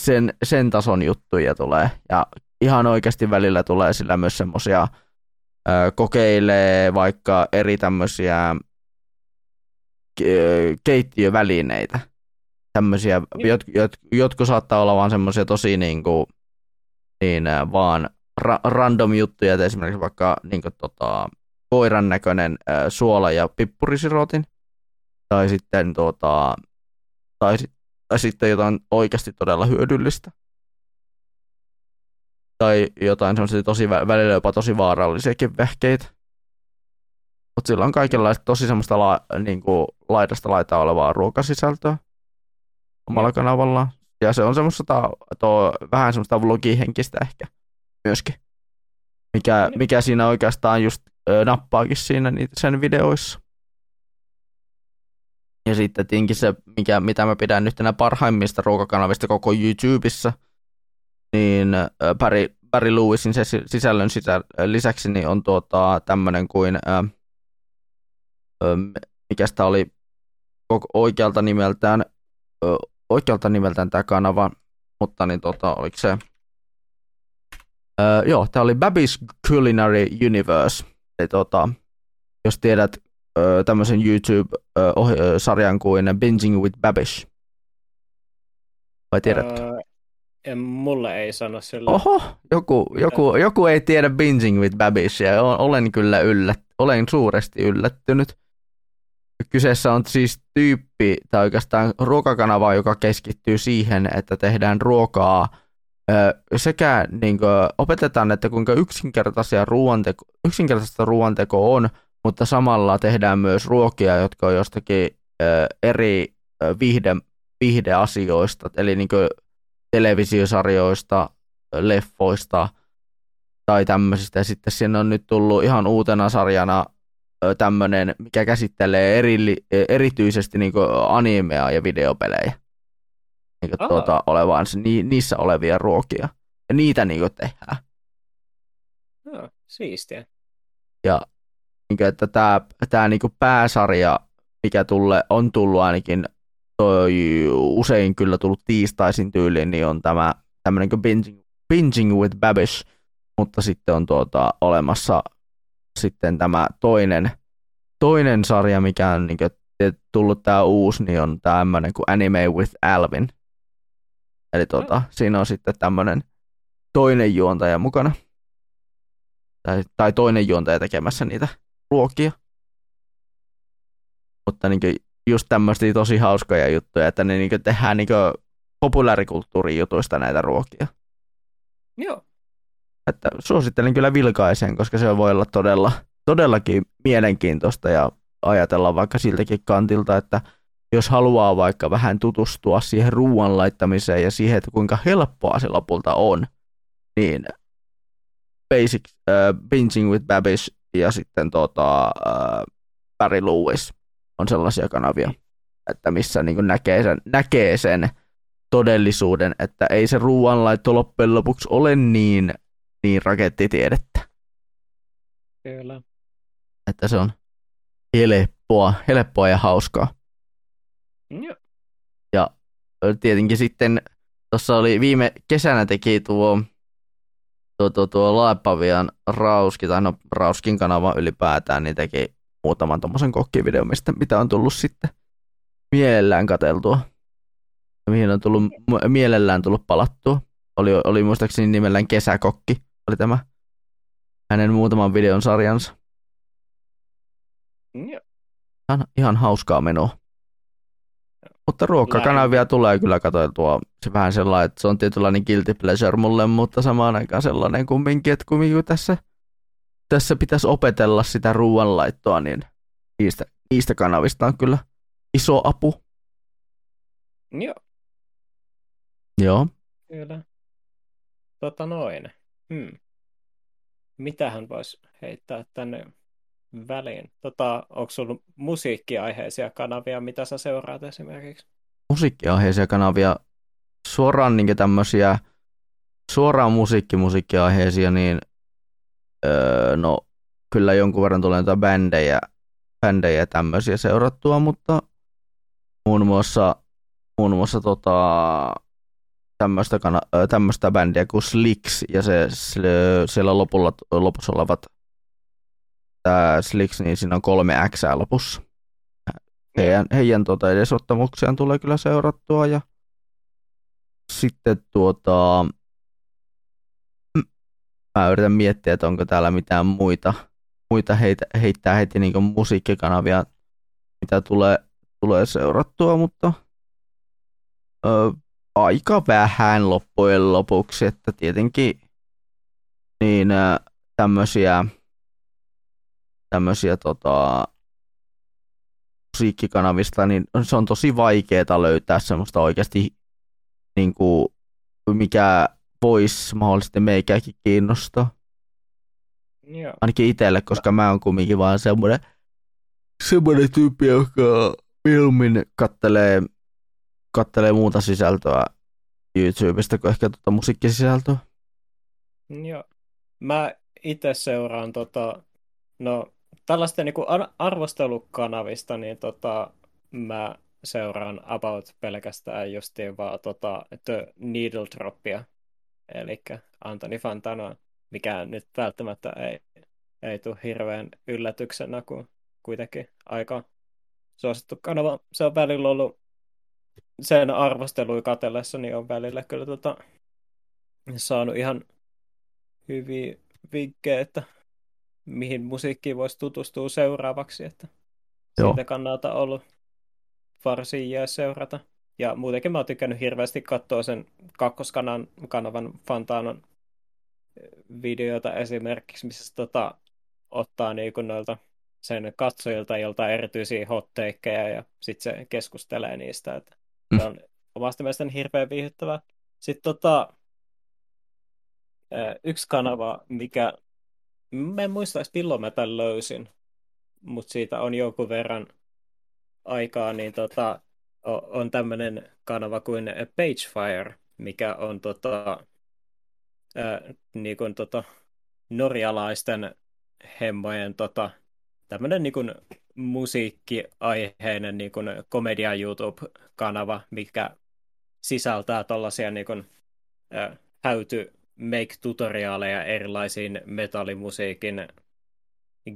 sen, sen tason juttuja tulee. Ja ihan oikeasti välillä tulee sillä myös semmoisia, kokeilee vaikka eri tämmöisiä keittiövälineitä. Tämmöisiä, jot, jot, jotkut saattaa olla vaan semmoisia tosi niin kuin, niin, vaan ra- random juttuja, että esimerkiksi vaikka niin kuin, tota, koiran näköinen äh, suola- ja pippurisirotin, tai sitten, tuota, tai, tai sitten jotain oikeasti todella hyödyllistä. Tai jotain semmoisia tosi välillä jopa tosi vaarallisiakin vehkeitä. Mutta sillä on kaikenlaista tosi semmoista la, niin kuin laidasta laitaa olevaa ruokasisältöä omalla kanavallaan. Ja se on semmoista to, vähän semmoista vlogihenkistä ehkä myöskin. Mikä, niin. mikä siinä oikeastaan just ö, nappaakin siinä niitä sen videoissa. Ja sitten tinkin se, mikä, mitä mä pidän yhtenä parhaimmista ruokakanavista koko YouTubessa, niin Barry, Barry Lewisin se sisällön sisä, lisäksi niin on tuota, tämmöinen kuin, ää, mikä sitä oli oikealta nimeltään, oikealta nimeltään tämä kanava, mutta niin tota, oliko se, joo, tämä oli Baby's Culinary Universe, Eli tota, jos tiedät ö, tämmöisen YouTube-sarjan kuin Binging with Babish. Vai tiedätkö? Öö, en, mulle ei sano sillä. Oho, joku, joku, joku ei tiedä Binging with ja Olen kyllä yllät, olen suuresti yllättynyt. Kyseessä on siis tyyppi, tai oikeastaan ruokakanava, joka keskittyy siihen, että tehdään ruokaa – sekä niin kuin, opetetaan, että kuinka yksinkertaisia ruoanteko, yksinkertaista ruoanteko on, mutta samalla tehdään myös ruokia, jotka on jostakin eri viihde, viihdeasioista, eli niin kuin televisiosarjoista, leffoista tai tämmöisistä. Ja sitten siinä on nyt tullut ihan uutena sarjana tämmöinen, mikä käsittelee eri, erityisesti niin animea ja videopelejä niin kuin, tuota, olevaan, ni, niissä olevia ruokia. Ja niitä niin kuin, tehdään. Joo, siistiä. Ja niin kuin, että tämä, tämä niin kuin pääsarja, mikä tulle, on tullut ainakin toi, usein kyllä tullut tiistaisin tyyliin, niin on tämä tämmöinen kuin binging, binging with Babish, mutta sitten on tuota, olemassa sitten tämä toinen, toinen sarja, mikä on niin kuin, tullut tämä uusi, niin on tämmöinen kuin Anime with Alvin, Eli tuota, mm. siinä on sitten tämmöinen toinen juontaja mukana. Tai, tai toinen juontaja tekemässä niitä ruokia. mutta niin kuin just tämmöisiä tosi hauskoja juttuja, että ne niin kuin tehdään niin kuin populaarikulttuurin jutuista näitä ruokia. Joo. Että suosittelen kyllä vilkaiseen, koska se voi olla todella, todellakin mielenkiintoista ja ajatella vaikka siltäkin kantilta, että jos haluaa vaikka vähän tutustua siihen ruoan laittamiseen ja siihen, että kuinka helppoa se lopulta on, niin Basic uh, Binging with Babish ja sitten tota, uh, Barry Lewis on sellaisia kanavia, että missä niin näkee, sen, näkee sen todellisuuden, että ei se ruoanlaitto loppujen lopuksi ole niin, niin rakettitiedettä. Kyllä. Että se on helppoa, helppoa ja hauskaa. Joo. Ja tietenkin sitten tuossa oli viime kesänä teki tuo, tuo, tuo, tuo Laepavian Rauski, tai no Rauskin kanava ylipäätään, niin teki muutaman tuommoisen kokkivideon, mistä, mitä on tullut sitten mielellään kateltua. Mihin on tullut mielellään tullut palattua. Oli, oli muistaakseni nimellään Kesäkokki, oli tämä hänen muutaman videon sarjansa. Joo. Ihan, ihan hauskaa menoa. Mutta ruokakanavia tulee kyllä katsoiltua. Se vähän sellainen, että se on tietynlainen guilty pleasure mulle, mutta samaan aikaan sellainen kumminkin, että kumminkin tässä, tässä pitäisi opetella sitä ruoanlaittoa, niin niistä, niistä kanavista on kyllä iso apu. Joo. Joo. Kyllä. Tota noin. Hmm. Mitähän voisi heittää tänne väliin? Tota, onko sulla musiikkiaiheisia kanavia, mitä sä seuraat esimerkiksi? Musiikkiaiheisia kanavia, suoraan niin tämmöisiä, suoraan musiikki musiikkiaiheisia, niin öö, no kyllä jonkun verran tulee noita bändejä, bändejä tämmöisiä seurattua, mutta muun muassa, muun muassa tota, tämmöistä, kana, tämmöistä bändiä kuin Slicks ja se, siellä lopulla, lopussa olevat tämä Slicks, niin siinä on kolme X lopussa. Heidän, heidän tuota edesottamuksiaan tulee kyllä seurattua ja sitten tuota, (clears throat) mä yritän miettiä, että onko täällä mitään muita, muita heitä, heittää heti niin musiikkikanavia, mitä tulee, tulee seurattua, mutta ö, aika vähän loppujen lopuksi, että tietenkin niin tämmöisiä tämmöisiä tota, musiikkikanavista, niin se on tosi vaikeaa löytää semmoista oikeasti, niin kuin, mikä voisi mahdollisesti meikäkin kiinnostaa. Joo. Ainakin itselle, koska mä oon kumminkin vaan semmoinen, semmoinen tyyppi, joka mieluummin kattelee, kattelee muuta sisältöä YouTubesta kuin ehkä tuota musiikkisisältöä. Joo. Mä itse seuraan tota, no tällaisten niin arvostelukanavista, niin tota, mä seuraan about pelkästään justiin vaan tota, The Needle Droppia, eli Antoni Fantanoa, mikä nyt välttämättä ei, ei tule hirveän yllätyksenä, kun kuitenkin aika suosittu kanava. Se on välillä ollut sen arvostelui katellessa, niin on välillä kyllä tota, saanut ihan hyviä vinkkejä, että mihin musiikkiin voisi tutustua seuraavaksi, että Joo. siitä kannalta ollut varsin jää seurata. Ja muutenkin mä oon tykännyt hirveästi katsoa sen kakkoskanavan kanavan Fantanon eh, videoita esimerkiksi, missä tota, ottaa niinku noilta sen katsojilta jolta erityisiä hotteikkeja ja sitten se keskustelee niistä. Että. Se on omasta mielestäni hirveän viihdyttävää. Sitten tota, yksi kanava, mikä Mä en muista, milloin mä tämän löysin, mutta siitä on jonkun verran aikaa, niin tota, on tämmöinen kanava kuin Pagefire, mikä on tota, niin kuin tota, norjalaisten hemmojen tota, tämmöinen niin kuin musiikkiaiheinen niin kuin komedia YouTube-kanava, mikä sisältää tällaisia niin kuin, ää, häyty make-tutoriaaleja erilaisiin metallimusiikin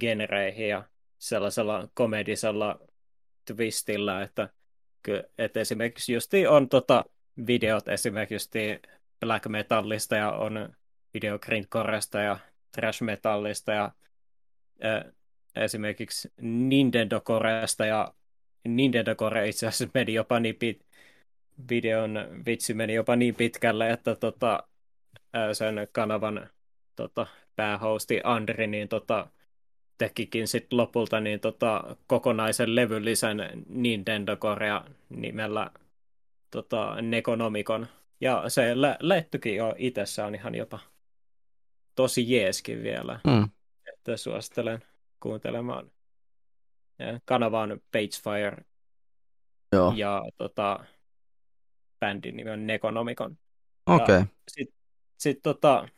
genereihin ja sellaisella komedisella twistillä, että, että esimerkiksi justi on tota videot esimerkiksi black metallista ja on video grindcoresta ja trash metallista ja esimerkiksi Nintendo Koresta ja Nintendo Core itse asiassa meni jopa niin pit, videon vitsi meni jopa niin pitkälle, että tota, sen kanavan tota, päähosti Andri niin tota, tekikin sit lopulta niin tota, kokonaisen levyllisen Nintendo Korea nimellä tota, Nekonomikon. Ja se lä- lähettykin jo itsessään ihan jopa tosi jeeskin vielä. Mm. Että suosittelen kuuntelemaan. Ja kanava on Pagefire. Joo. Ja tota, bändin nimi on Nekonomikon. Okei. Okay. Sitten sit, tota,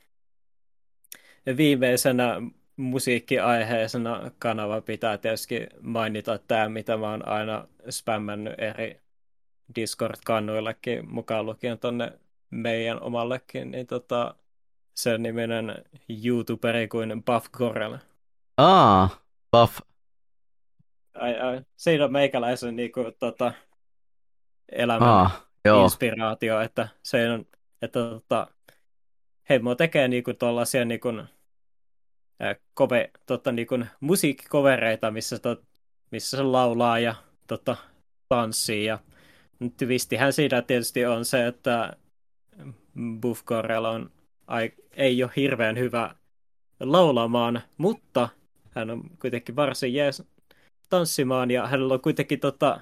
viimeisenä musiikkiaiheisena kanava pitää tietysti mainita tämä, mitä mä oon aina spämmännyt eri Discord-kannuillekin, mukaan lukien tonne meidän omallekin, niin tota, sen niminen YouTuberi kuin Buff Gorel. Aa, Buff. Ai, ai. Siinä on meikäläisen niin kuin, tota, elämän Aa, joo. inspiraatio, että se on, että tota, Heimo tekee niin kuin, tuollaisia niin kuin, kove, tota, niin kuin, musiikkikovereita, missä, to, missä se laulaa ja tota, tanssii. Ja twistihän siinä tietysti on se, että Buff Correll on, ai, ei ole hirveän hyvä laulamaan, mutta hän on kuitenkin varsin jees tanssimaan ja hänellä on kuitenkin tota,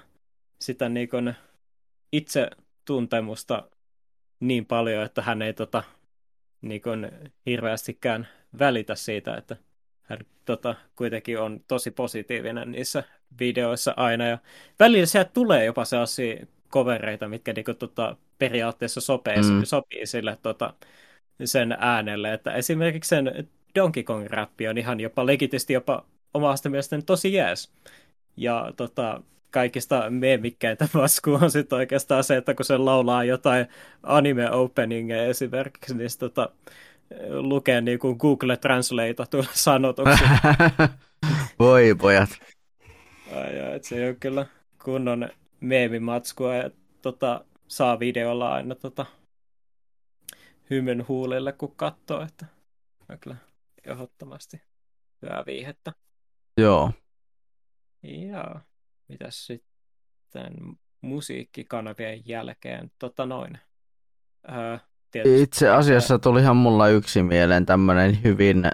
sitä niin kuin itse tuntemusta niin paljon, että hän ei tota, niin kuin hirveästikään välitä siitä, että hän tota, kuitenkin on tosi positiivinen niissä videoissa aina. Ja välillä sieltä tulee jopa sellaisia kovereita, mitkä niinku, tota, periaatteessa sopii, mm. sopii sille tota, sen äänelle. Että esimerkiksi sen Donkey Kong-räppi on ihan jopa legitisti jopa omasta mielestäni tosi jees. Ja tota, kaikista meemikkäitä maskua (laughs) on sitten oikeastaan se, että kun se laulaa jotain anime openingia esimerkiksi, niin se, tota, lukee niin kuin Google Translate (laughs) sanotuksi. (laughs) Voi pojat. Ai, ai, se on kyllä kunnon meemimatskua ja tota, saa videolla aina tota, hymyn huulille, kun katsoo, että kyllä ehdottomasti hyvää viihettä. Joo. Ja mitäs sitten musiikkikanavien jälkeen, tota noin. Öö, Itse asiassa tulihan mulla yksi mieleen tämmöinen hyvin äh,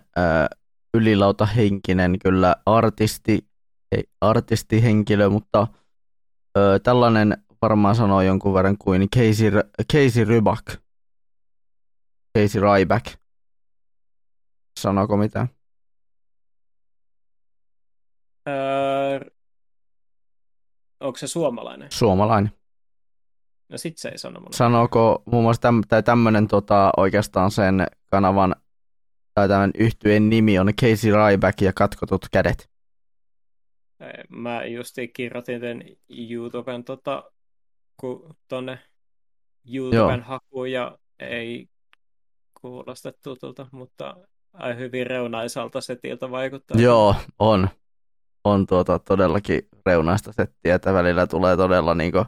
ylilautahenkinen kyllä artisti, ei artistihenkilö, mutta äh, tällainen varmaan sanoo jonkun verran kuin Casey, Casey Rybak. Casey Ryback. Sanooko mitään? Öö, onko se suomalainen? Suomalainen. No sit se ei sano mulle. Sanooko muun muassa täm, tai tämmönen tota, oikeastaan sen kanavan tai tämän yhtyeen nimi on Casey Ryback ja katkotut kädet. Mä justiin kirjoitin tämän YouTuben tota, ku, tonne YouTuben Joo. hakuun ja ei kuulosta tutulta, mutta ai hyvin reunaisalta setiltä vaikuttaa. Joo, on. On tuota todellakin reunaista settiä, että välillä tulee todella niinku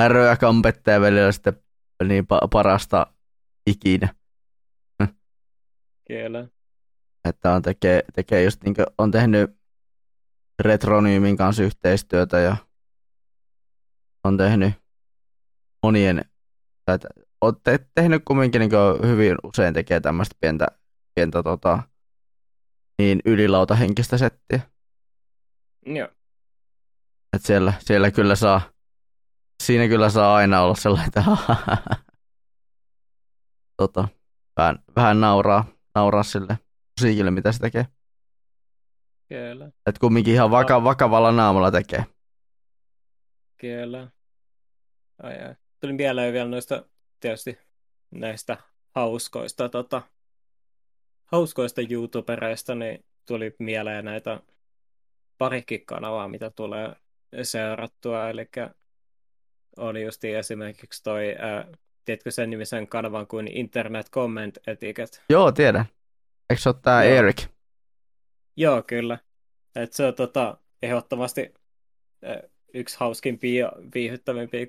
häröä kampetta ja välillä sitten niin pa- parasta ikinä. Kyllä. Että on tekee, tekee just niin on tehnyt Retronyymin kanssa yhteistyötä ja on tehnyt monien, tai olette tehnyt kumminkin niin hyvin usein tekee tämmöistä pientä, pientä tota, niin ylilautahenkistä settiä. Joo. Et siellä, siellä kyllä saa, siinä kyllä saa aina olla sellainen, että (laughs) tota, vähän, vähän nauraa, nauraa sille musiikille, mitä se tekee. Kyllä. Että kumminkin ihan vaka, vakavalla naamalla tekee. Kyllä. Ai, ai. Tuli mieleen vielä noista tietysti näistä hauskoista, tota, hauskoista YouTubereista, niin tuli mieleen näitä parikin kanavaa, mitä tulee seurattua, eli on just esimerkiksi toi, ää, tiedätkö sen nimisen kanavan kuin Internet Comment Etiquette? Joo, tiedän. Eikö se ole tää Joo. Eric? Joo, kyllä. Et se on tota, ehdottomasti ää, yksi hauskimpia ja viihyttävimpiä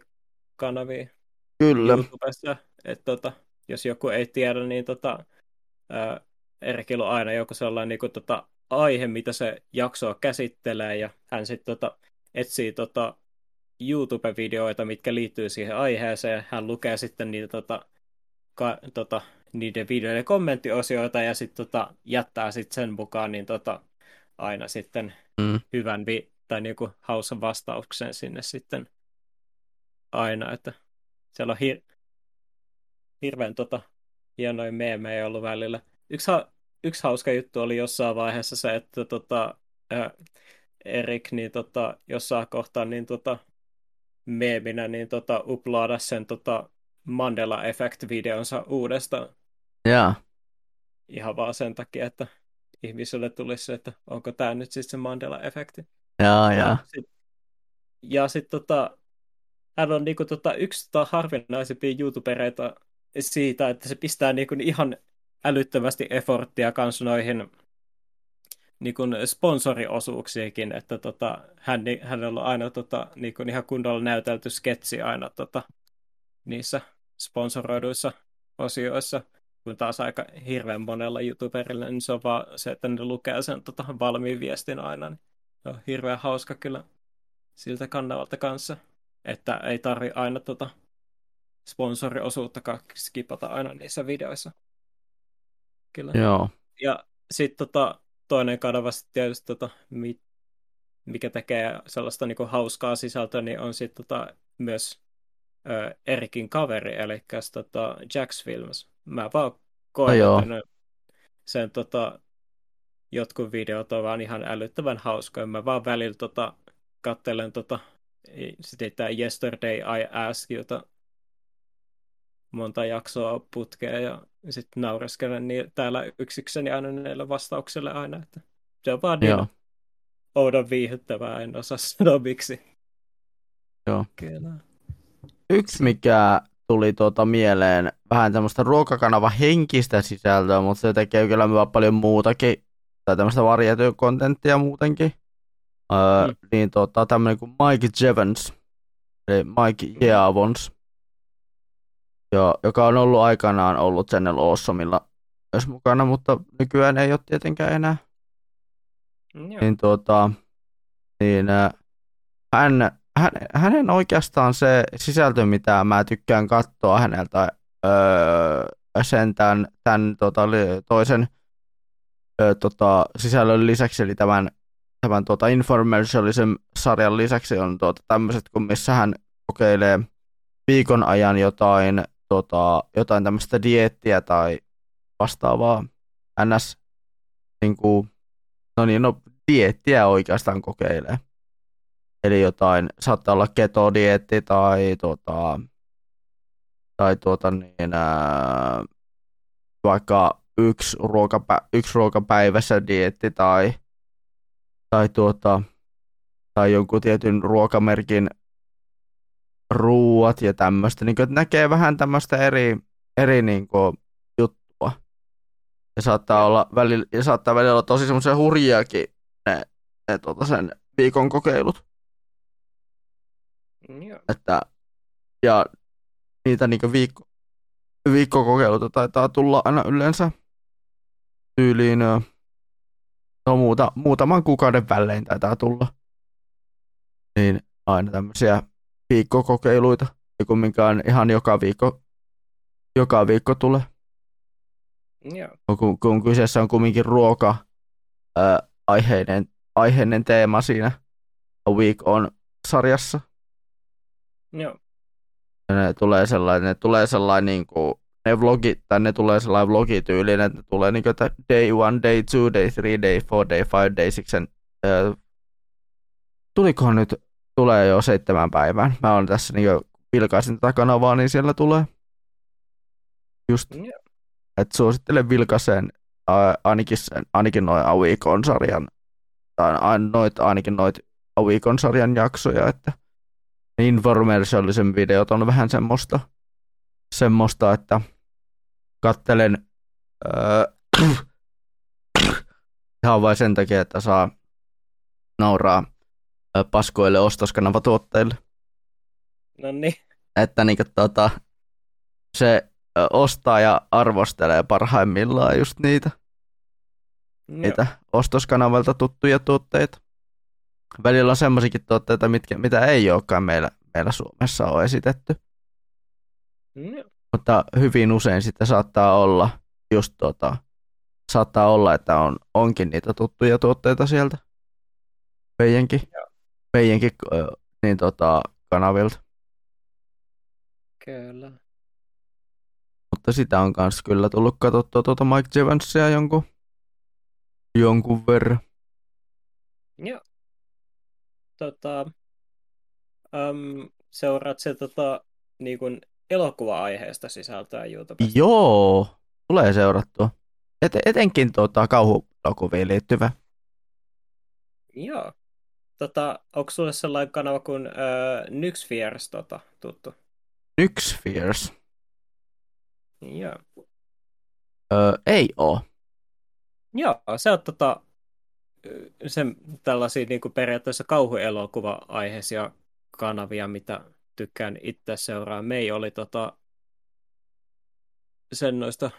kanavia Kyllä. YouTubessa. Et, tota, jos joku ei tiedä, niin tota, ää, Erkillä on aina joku sellainen niin kuin, tota, aihe, mitä se jaksoa käsittelee, ja hän sitten tota, etsii tota, YouTube-videoita, mitkä liittyy siihen aiheeseen. Hän lukee sitten niitä, tota, ka, tota, niiden videoiden kommenttiosioita ja sitten tota, jättää sitten sen mukaan niin tota, aina sitten mm. hyvän vi- tai niinku hausan vastauksen sinne sitten aina, että siellä on hir- hirveän tota, hienoja meemejä ollut välillä. Yksi, ha- yksi hauska juttu oli jossain vaiheessa se, että tota, ää, Erik niin tota, jossain kohtaa niin tota, meeminä niin tota, uploada sen tota, Mandela Effect-videonsa uudestaan. Joo. Ihan vaan sen takia, että ihmiselle tulisi se, että onko tämä nyt siis se Mandela-efekti. Joo, joo. Ja sitten tota, hän on niinku tota, yksi tota harvinaisempia YouTubereita siitä, että se pistää niinku ihan älyttömästi efforttia kans noihin niinku sponsoriosuuksiakin, että tota, hän, hän on aina tota, niinku ihan kunnolla näytelty sketsi aina tota, niissä sponsoroiduissa osioissa, kun taas aika hirveän monella YouTuberilla, niin se on vaan se, että ne lukee sen tota, valmiin viestin aina. Niin se on hirveän hauska kyllä siltä kanavalta kanssa, että ei tarvi aina tota, sponsoriosuutta skipata aina niissä videoissa. Kyllä. Joo. Ja sitten tota, toinen kanava sitten tietysti, tota, mikä tekee sellaista niinku hauskaa sisältöä, niin on sitten tota, myös ö, Erikin kaveri, eli tota, Jack's Films. Mä vaan koen, no että sen tota, jotkut videot on vaan ihan älyttävän hauskoja. Mä vaan välillä tota, kattelen tota, sitä Yesterday I Ask, jota monta jaksoa putkea ja sitten naureskelen niin täällä yksikseni aina näille vastauksille aina, että se on vaan niin oudon viihyttävää, en osaa (laughs) sanoa miksi. Joo. Kyllä. Yksi, mikä tuli tuota mieleen, vähän tämmöistä ruokakanava henkistä sisältöä, mutta se tekee kyllä paljon muutakin, tai tämmöistä varjetyökontenttia muutenkin. Öö, mm. Niin tota, tämmöinen kuin Mike Jevons, eli Mike Jeavons, jo, joka on ollut aikanaan ollut Channel Awesomella myös mukana, mutta nykyään ei ole tietenkään enää. Mm, niin, tuota, niin äh, hän, hän, hänen oikeastaan se sisältö, mitä mä tykkään katsoa häneltä öö, sen tämän, tämän tota, toisen öö, tota, sisällön lisäksi, eli tämän, tämän tuota, Informationalism-sarjan lisäksi on tuota, tämmöiset, kun missä hän kokeilee viikon ajan jotain tota, jotain tämmöistä diettiä tai vastaavaa ns. Niin kuin, no niin, no diettiä oikeastaan kokeilee. Eli jotain, saattaa olla ketodietti tai tota, tai tuota niin, ää, vaikka yksi, ruokapä, yksi ruokapäivässä dietti tai, tai, tuota, tai jonkun tietyn ruokamerkin ruuat ja tämmöistä, niin kuin, että näkee vähän tämmöistä eri, eri niin kuin, juttua. Ja saattaa, olla välillä, ja saattaa välillä olla tosi semmoisia hurjiakin ne, ne tuota sen viikon kokeilut. Ja. Että, ja niitä niin viikko, viikkokokeiluita taitaa tulla aina yleensä tyyliin no, muuta, muutaman kuukauden välein taitaa tulla. Niin aina tämmöisiä viikkokokeiluita, ei kumminkaan ihan joka viikko, joka viikko tulee. Joo. Kun, kun kyseessä on kumminkin ruoka ää, aiheinen, aiheinen teema siinä A Week on sarjassa. Joo. Ja ne tulee sellainen, ne tulee sellainen niin kuin, ne vlogit, tai ne tulee sellainen vlogityylinen, että ne tulee niin kuin, että day one, day two, day three, day four, day five, day six, and, ää, tulikohan nyt tulee jo seitsemän päivään. Mä oon tässä niin vilkaisin tätä kanavaa, niin siellä tulee just, yeah. että suosittelen vilkaiseen ainakin, sen, ainakin noin Awikon sarjan, tai noit, ainakin noit Awikon sarjan jaksoja, että infomercialisen videot on vähän semmoista, semmoista että kattelen öö, (coughs) ihan vain sen takia, että saa nauraa paskoille ostoskanavatuotteille. No niin. Että niinku tota, se ostaa ja arvostelee parhaimmillaan just niitä, no. niitä ostoskanavalta tuttuja tuotteita. välillä on semmoisikin tuotteita, mitkä, mitä ei olekaan meillä, meillä Suomessa ole esitetty. Mm, Mutta hyvin usein sitten saattaa olla just tota, saattaa olla, että on, onkin niitä tuttuja tuotteita sieltä meidänkin, meidänkin niin tota, kanavilta. Kyllä. Mutta sitä on kanssa kyllä tullut katsottua tuota Mike Evansia jonkun, jonkun verran. Joo. Tota, um, seuraat se tota, niin kuin elokuva-aiheesta sisältöä YouTubesta? Joo, tulee seurattua. Et, etenkin tuota, kauhuelokuviin liittyvä. Joo. Tota, onko sulle sellainen kanava kuin äh, Nyxfears tota, tuttu? Nyxfears. Joo. Öö, ei oo. Joo, se on tota, sen tällaisia niin kuin periaatteessa kauhuelokuva-aiheisia kanavia, mitä tykkään itse seuraa. Mei oli tota, sen noista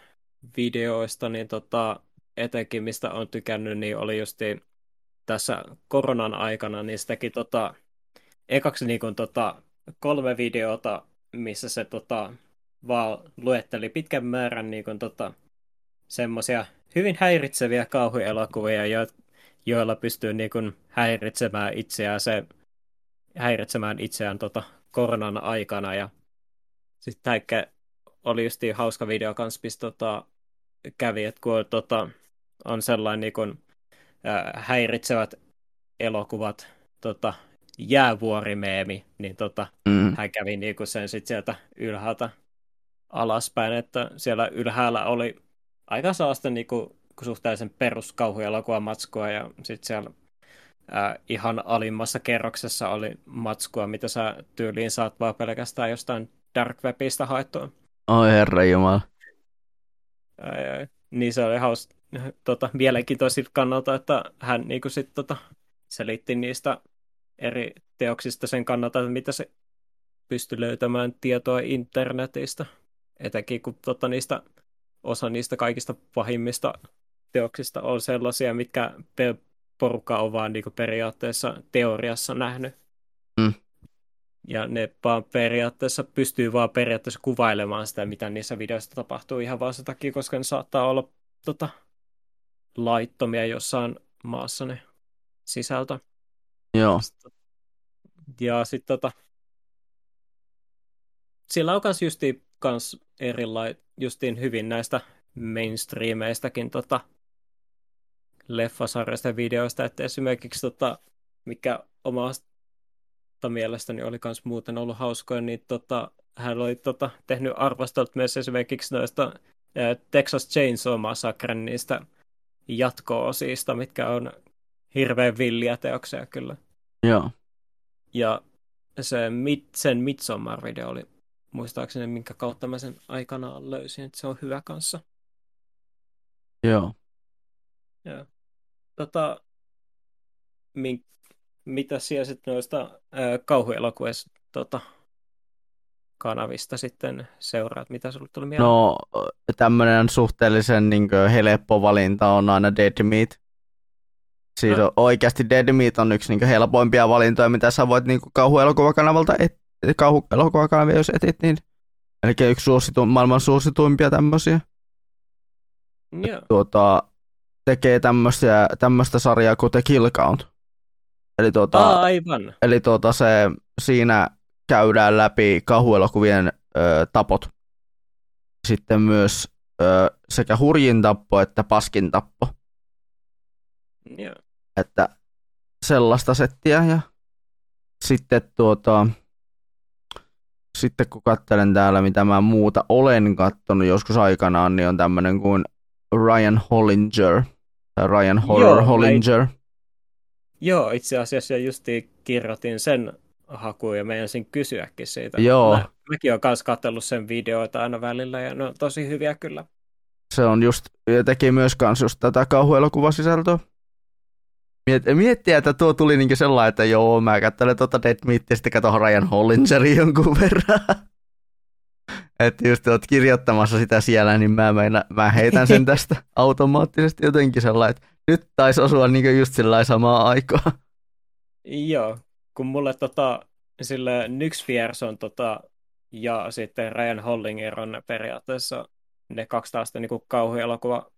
videoista, niin tota, etenkin mistä on tykännyt, niin oli justiin tässä koronan aikana, niin se teki tota, ekaksi niin kuin, tota, kolme videota, missä se tota, vaan luetteli pitkän määrän niin kuin, tota, semmoisia hyvin häiritseviä kauhuelokuvia, jo, joilla pystyy niin kuin, häiritsemään itseään, se, häiritsemään itseään tota, koronan aikana. Ja sitten oli just hauska video kanssa, missä tota, kävi, että kun tota, on sellainen niin kuin, häiritsevät elokuvat, tota, jäävuorimeemi, niin tota, Mm. hän kävi niin kuin sen sit sieltä ylhäältä alaspäin, että siellä ylhäällä oli aika sellaista niin kuin, suhteellisen peruskauhuelokuvan matskua ja sitten siellä ää, ihan alimmassa kerroksessa oli matskua, mitä sä tyyliin saat vaan pelkästään jostain Dark Webistä haettua. Oi herra jumala. Ai, ai. Niin se oli haus, tota, mielenkiintoisilta kannalta, että hän niin kuin sit, tota, selitti niistä eri teoksista sen kannalta, että mitä se pystyi löytämään tietoa internetistä. Etenkin kun tota, niistä, osa niistä kaikista pahimmista teoksista on sellaisia, mitkä porukka on vaan niin kuin periaatteessa teoriassa nähnyt. Mm. Ja ne vaan periaatteessa pystyy vaan periaatteessa kuvailemaan sitä, mitä niissä videoissa tapahtuu ihan vaan sen takia, koska ne saattaa olla tota, laittomia jossain maassa ne sisältö. Joo. Ja sitten tota, sillä on kans justiin kans erilai, justiin hyvin näistä mainstreameistäkin tota, leffasarjoista ja videoista, että esimerkiksi tota, mikä omasta mielestäni oli kans muuten ollut hauskoja, niin tota, hän oli tota, tehnyt arvostelut myös esimerkiksi noista ää, Texas Chainsaw Massacren niistä jatko-osista, mitkä on hirveän villiä teoksia kyllä. Joo. Ja se, sen Midsommar-video oli muistaakseni, minkä kautta mä sen aikanaan löysin, että se on hyvä kanssa. Joo. Joo. Tota, min, mitä siellä sitten noista kauhuelokuvista tota, kanavista sitten seuraat? Mitä sulle tuli mieleen? No, tämmöinen suhteellisen niin kuin, helppo valinta on aina Dead Meat. Siis no. oikeasti Dead Meat on yksi niin kuin, helpoimpia valintoja, mitä sä voit niin kuin, kauhuelokuvakanavalta et, kauhuelokuvakanavia, jos etit, niin eli yksi suositu, maailman suosituimpia tämmöisiä. Joo. Tuota, tekee tämmöistä sarjaa kuin The Kill Count. Eli, tuota, aivan. eli tuota, se, siinä käydään läpi kauhuelokuvien ö, tapot. Sitten myös ö, sekä hurjin tappo että paskin tappo. Joo. Että sellaista settiä ja sitten tuota, sitten kun katselen täällä, mitä mä muuta olen kattonut joskus aikanaan, niin on tämmöinen kuin Ryan Hollinger. Tai Ryan Horror Joo, Hollinger. Mä... Joo, itse asiassa justiin kirjoitin sen hakuun ja meinasin kysyäkin siitä. Joo. Mä, mäkin olen kanssa katsellut sen videoita aina välillä ja ne on tosi hyviä kyllä. Se on just, ja teki myös kans just tätä kauhuelokuvasisältöä. Miet, miettiä, että tuo tuli niinku sellainen, että joo, mä katselen tuota Dead Meat ja sitten katon Ryan Hollingerin jonkun verran. (laughs) että just oot kirjoittamassa sitä siellä, niin mä, meina, mä heitän sen (laughs) tästä automaattisesti jotenkin sellainen, että nyt taisi osua niinku just sellainen samaa aikaa. Joo, kun mulle tota, sille Nyx on tota, ja sitten Ryan Hollinger on periaatteessa ne kaksi tällaista niin kauhuelokuva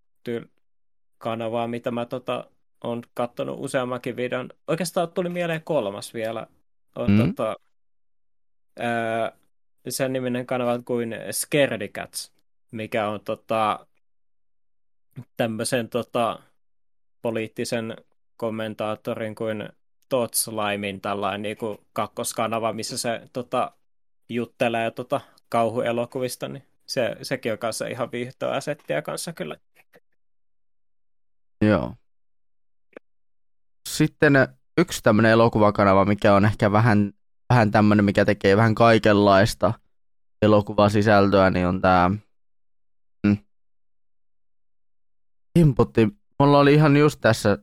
kanavaa, mitä mä tota, on katsonut useammankin videon. Oikeastaan tuli mieleen kolmas vielä. On, mm. tota, ää, sen niminen kanava kuin Scaredy Cats, mikä on tota, tämmöisen tota, poliittisen kommentaattorin kuin Todd Slimin tällainen niin kuin kakkoskanava, missä se tota, juttelee tota, kauhuelokuvista, niin se, sekin on kanssa ihan viihtoa settiä kanssa kyllä. Joo. Sitten yksi tämmöinen elokuvakanava, mikä on ehkä vähän, vähän tämmöinen, mikä tekee vähän kaikenlaista elokuvasisältöä, niin on tämä mm. Mulla oli ihan just tässä,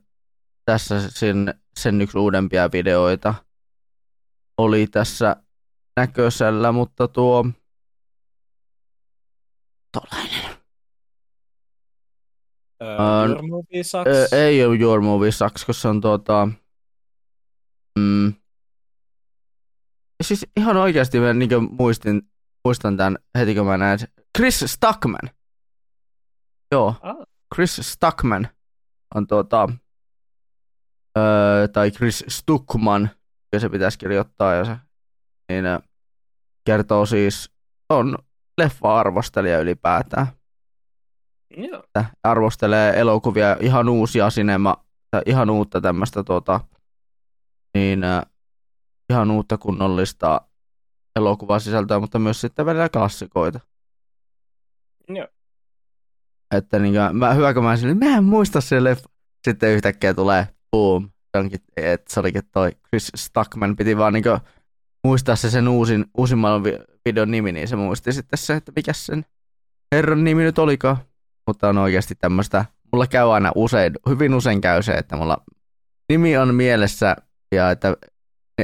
tässä sen, sen yksi uudempia videoita. Oli tässä näköisellä, mutta tuo tolainen. Uh, your movie sucks? ei ole Your Movie Sucks, koska se on tuota... Mm, siis ihan oikeasti mä niin muistin, muistan tämän heti kun mä näin. Chris Stuckman. Joo, ah. Chris Stuckman on tuota... Öö, tai Chris Stuckman, jos se pitäisi kirjoittaa, ja se, niin kertoo siis, on leffa-arvostelija ylipäätään. Joo. Arvostelee elokuvia, ihan uusia sinema, ihan uutta tämmöistä tota, niin ihan uutta kunnollista elokuvasisältöä, mutta myös sitten välillä klassikoita. Joo. Että niin kuin, mä, hyvä kun mä sanoin, mä en muista se leffa. Sitten yhtäkkiä tulee boom. Onkin, että se olikin toi Chris Stuckman, piti vaan niin kuin, muistaa se sen uusin, uusimman videon nimi, niin se muisti sitten se, että mikä sen herran nimi nyt olikaan. Mutta on oikeasti tämmöistä, mulla käy aina usein, hyvin usein käy se, että mulla nimi on mielessä ja että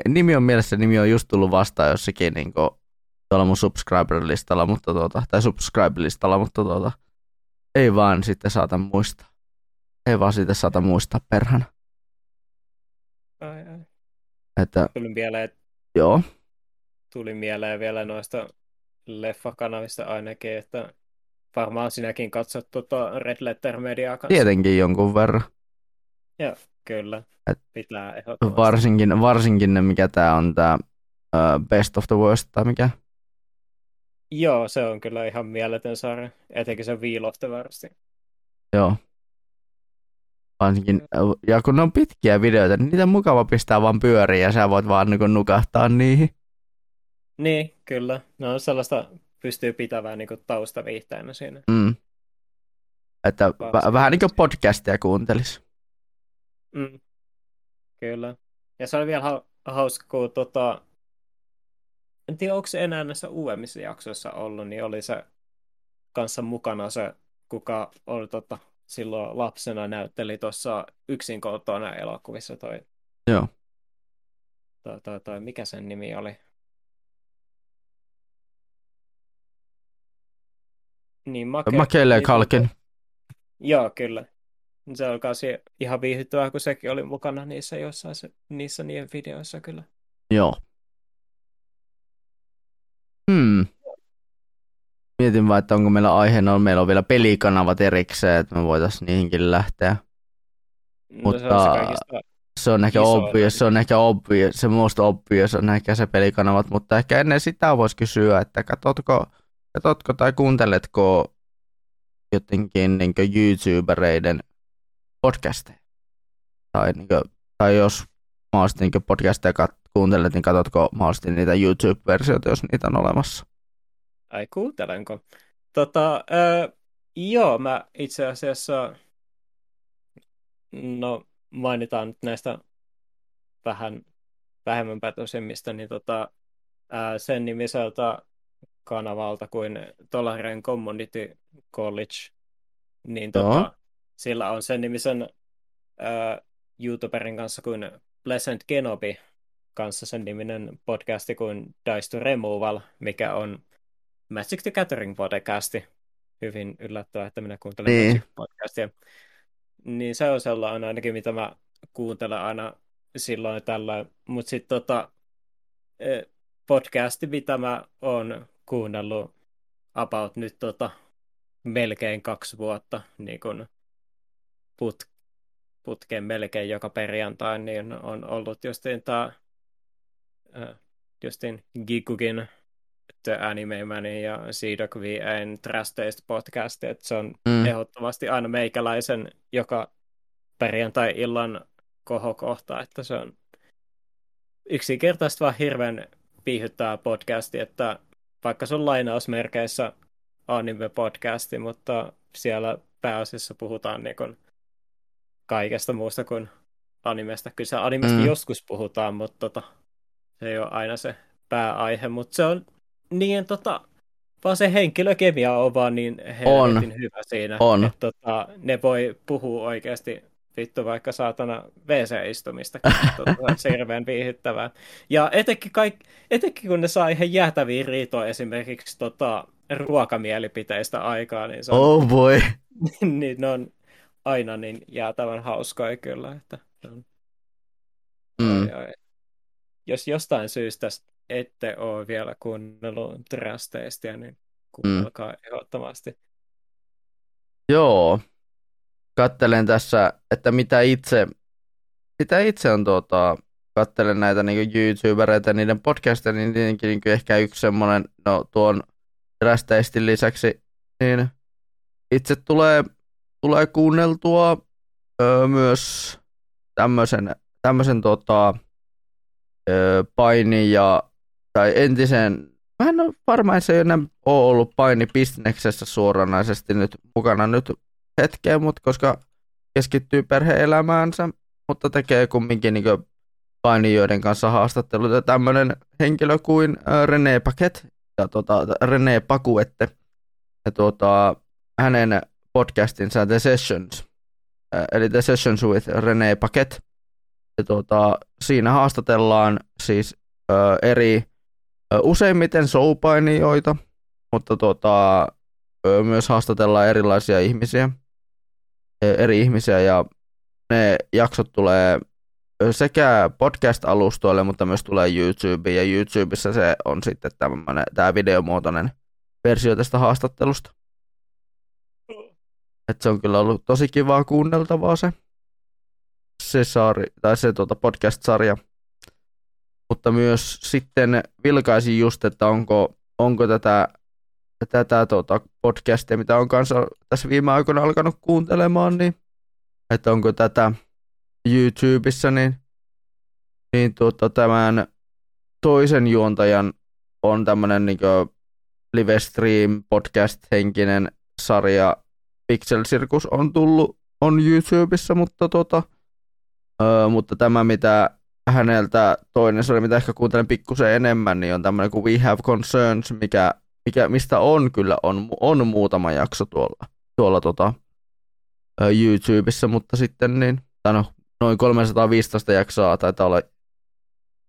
nimi on mielessä, nimi on just tullut vastaan jossakin niin kuin, tuolla mun subscriber-listalla, mutta tuota, tai subscribe-listalla, mutta tuota, ei vaan sitten saata muistaa. Ei vaan siitä saata muistaa perhana. Että, Tuli mieleen, joo. Tuli mieleen vielä noista leffakanavista ainakin, että varmaan sinäkin katsot tuota Red Letter Mediaa kanssa. Tietenkin jonkun verran. Joo, kyllä. Et Pitää ehdottomasti. Varsinkin, varsinkin ne, mikä tämä on tämä uh, Best of the Worst tai mikä. Joo, se on kyllä ihan mieletön sarja, etenkin se Wheel of the Worst. Joo. Varsinkin, ja kun ne on pitkiä videoita, niin niitä on mukava pistää vaan pyöriin ja sä voit vaan niin nukahtaa niihin. Niin, kyllä. No sellaista pystyy pitämään niin taustaviihteenä siinä. Mm. Että v- vähän niin kuin podcastia kuuntelis. Mm. Kyllä. Ja se oli vielä ha- hauska, kun tota... en tiedä, onko se enää näissä uudemmissa jaksoissa ollut, niin oli se kanssa mukana se, kuka oli tota, silloin lapsena näytteli tuossa yksin kotona elokuvissa toi. Joo. Toi, toi, toi, mikä sen nimi oli? Niin, Make... Makele Kalkin. Joo, kyllä. Se oli kanssa ihan viihdyttävää, kun sekin oli mukana niissä jossain niissä niiden videoissa kyllä. Joo. Hmm. Mietin vaan, että onko meillä aiheena, on, meillä on vielä pelikanavat erikseen, että me voitaisiin niihinkin lähteä. No, Mutta se on, se se on ehkä obvious, se on ehkä obvious, se most obvious on ehkä se pelikanavat, mutta ehkä ennen sitä voisi kysyä, että katsotko, katsotko tai kuunteletko jotenkin niin YouTubereiden podcasteja? Tai, niin kuin, tai jos mahdollisesti niin podcasteja kat- kuuntelet, niin katsotko mahdollisesti niitä YouTube-versioita, jos niitä on olemassa? Ai kuuntelenko? Tota, äh, joo, mä itse asiassa, no mainitaan nyt näistä vähän vähemmän pätöisemmistä, niin tota, äh, sen nimiseltä kanavalta kuin Tolarian Community College, niin tota, sillä on sen nimisen äh, YouTuberin kanssa kuin Pleasant Kenobi kanssa sen niminen podcasti kuin Dice to Removal, mikä on Magic the Gathering podcasti. Hyvin yllättävää, että minä kuuntelen niin. Magic podcastia. Niin se on sellainen ainakin, mitä mä kuuntelen aina silloin tällä. Mutta sitten tota, podcasti, mitä mä oon kuunnellut about nyt tota, melkein kaksi vuotta niin kun put, putkeen melkein joka perjantai, niin on ollut justiin tämä justin Gigugin The Anime Manin ja Seedog VN Trash Taste podcast, että se on mm. ehdottomasti aina meikäläisen joka perjantai-illan kohokohta, että se on yksinkertaisesti vaan hirveän viihyttää podcasti, että vaikka se on lainausmerkeissä anime-podcasti, mutta siellä pääasiassa puhutaan niin kuin kaikesta muusta kuin animesta. Kyllä se animesta mm. joskus puhutaan, mutta tota, se ei ole aina se pääaihe, mutta se on niin tota, vaan se henkilökemia on vaan niin helvetin hyvä siinä, on. että tota, ne voi puhua oikeasti vittu vaikka saatana WC-istumista, tota, (laughs) se hirveän viihyttävää. Ja etenkin, kaik, etenkin kun ne saa ihan jäätäviä riitoja esimerkiksi tota, ruokamielipiteistä aikaa, niin se on, oh boy. (laughs) niin ne on aina niin jäätävän hauskoja kyllä. Että on... mm. oi, oi. Jos jostain syystä ette ole vielä kuunnellut trasteistia, niin kuunnelkaa mm. ehdottomasti. Joo. Kattelen tässä, että mitä itse, mitä itse on tuota, kattelen näitä niin YouTubereita niiden podcasteja, niin tietenkin niin ehkä yksi semmoinen, no tuon trasteistin lisäksi, niin itse tulee, tulee kuunneltua öö, myös tämmöisen, tämmöisen tota, öö, paini ja tai entisen, mä en ole varma, että se ei enää ole ollut painibisneksessä suoranaisesti nyt mukana nyt hetkeen, mutta koska keskittyy perheelämäänsä, mutta tekee kumminkin niin painijoiden kanssa haastatteluita. Tämmöinen henkilö kuin René Paket ja tota, René Pakuette ja tuota, hänen podcastinsa The Sessions, eli The Sessions with René Paket. Ja tuota, siinä haastatellaan siis ö, eri useimmiten showpainijoita, mutta tuota, myös haastatellaan erilaisia ihmisiä, eri ihmisiä ja ne jaksot tulee sekä podcast-alustoille, mutta myös tulee YouTubeen ja YouTubessa se on sitten tämä videomuotoinen versio tästä haastattelusta. Et se on kyllä ollut tosi kivaa kuunneltavaa se, se, saari, tai se tuota podcast-sarja mutta myös sitten vilkaisin just, että onko, onko tätä, tätä tuota podcastia, mitä on kanssa tässä viime aikoina alkanut kuuntelemaan, niin että onko tätä YouTubessa, niin, niin tuota, tämän toisen juontajan on tämmöinen niin live stream podcast henkinen sarja. Pixel Circus on tullut on YouTubessa, mutta, tuota, ö, mutta tämä mitä häneltä toinen sarja, mitä ehkä kuuntelen pikkusen enemmän, niin on tämmöinen kuin We Have Concerns, mikä, mikä, mistä on kyllä on, on muutama jakso tuolla, tuolla tota, YouTubessa, mutta sitten niin, tai no, noin 315 jaksoa taitaa olla,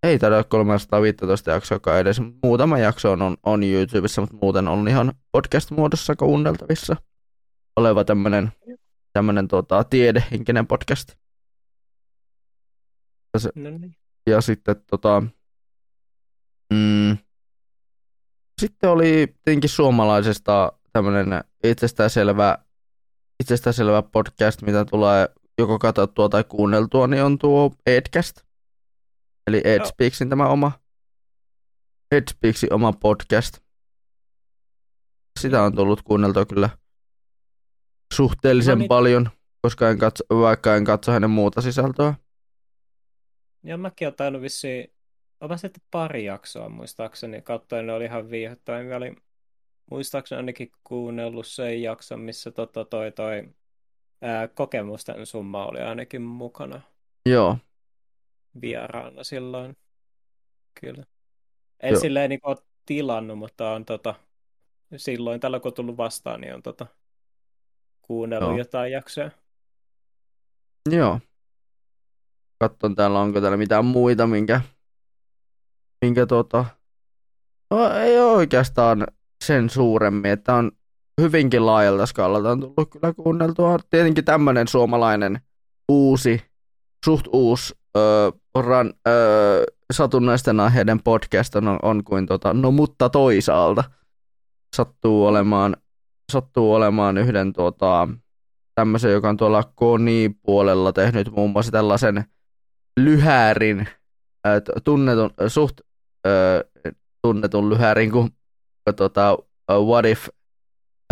ei taida olla 315 jaksoa edes, muutama jakso on, on, on YouTubessa, mutta muuten on ihan podcast-muodossa kuunneltavissa oleva tämmöinen tämmönen, tota, tiedehenkinen podcast. Se, no niin. Ja sitten tota, mm, sitten oli tietenkin suomalaisesta tämmöinen itsestäänselvä, itsestäänselvä podcast, mitä tulee joko katsottua tai kuunneltua, niin on tuo Edcast. Eli Ed Speaksin tämä oma, Ed Speaksin oma podcast. Sitä on tullut kuunneltua kyllä suhteellisen no niin. paljon, koska en katso, vaikka en katso hänen muuta sisältöä. Ja mäkin olen tainnut vissiin, olen sitten pari jaksoa muistaakseni, katsoin, ne oli ihan viihottavia. Mä olin muistaakseni ainakin kuunnellut sen jakson, missä tota toi, toi ää, kokemusten summa oli ainakin mukana. Joo. Vieraana silloin. Kyllä. En Joo. silleen niin ole tilannut, mutta on tota, silloin tällä kun on tullut vastaan, niin on tota, kuunnellut Joo. jotain jaksoja. Joo katson täällä, onko täällä mitään muita, minkä, minkä tota, no, ei oikeastaan sen suuremmin, että on hyvinkin laajalta skalalta on tullut kyllä kuunneltua. Tietenkin tämmöinen suomalainen uusi suht uusi ö, ran, ö, satunnaisten aiheiden podcast on, on kuin tota, no mutta toisaalta sattuu olemaan, sattuu olemaan yhden tuota, tämmöisen, joka on tuolla Koni-puolella tehnyt muun muassa tällaisen lyhäärin, tunnetun, suht tunnetun lyhäärin kuin tuota, What If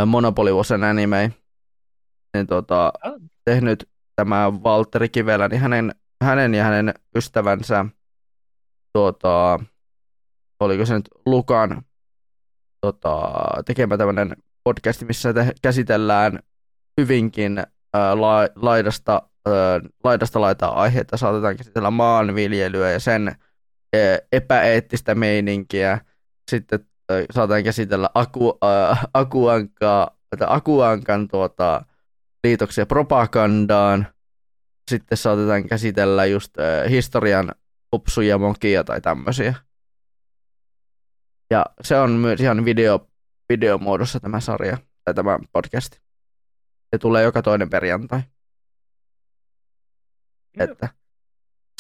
Monopoly was an anime. Niin, tuota, oh. tehnyt tämä Valtteri Kivelä, niin hänen, hänen ja hänen ystävänsä, tuota, oliko se nyt Lukan tota, tekemä tämmöinen podcast, missä te, käsitellään hyvinkin ää, la, laidasta, laidasta laitaa aiheita, saatetaan käsitellä maanviljelyä ja sen epäeettistä meininkiä, sitten saatetaan käsitellä aku, ää, akuankaa, akuankan tuota, liitoksia propagandaan, sitten saatetaan käsitellä just ää, historian upsuja, mokia tai tämmöisiä. Ja se on myös ihan video, videomuodossa tämä sarja tai tämä podcast. Se tulee joka toinen perjantai. Että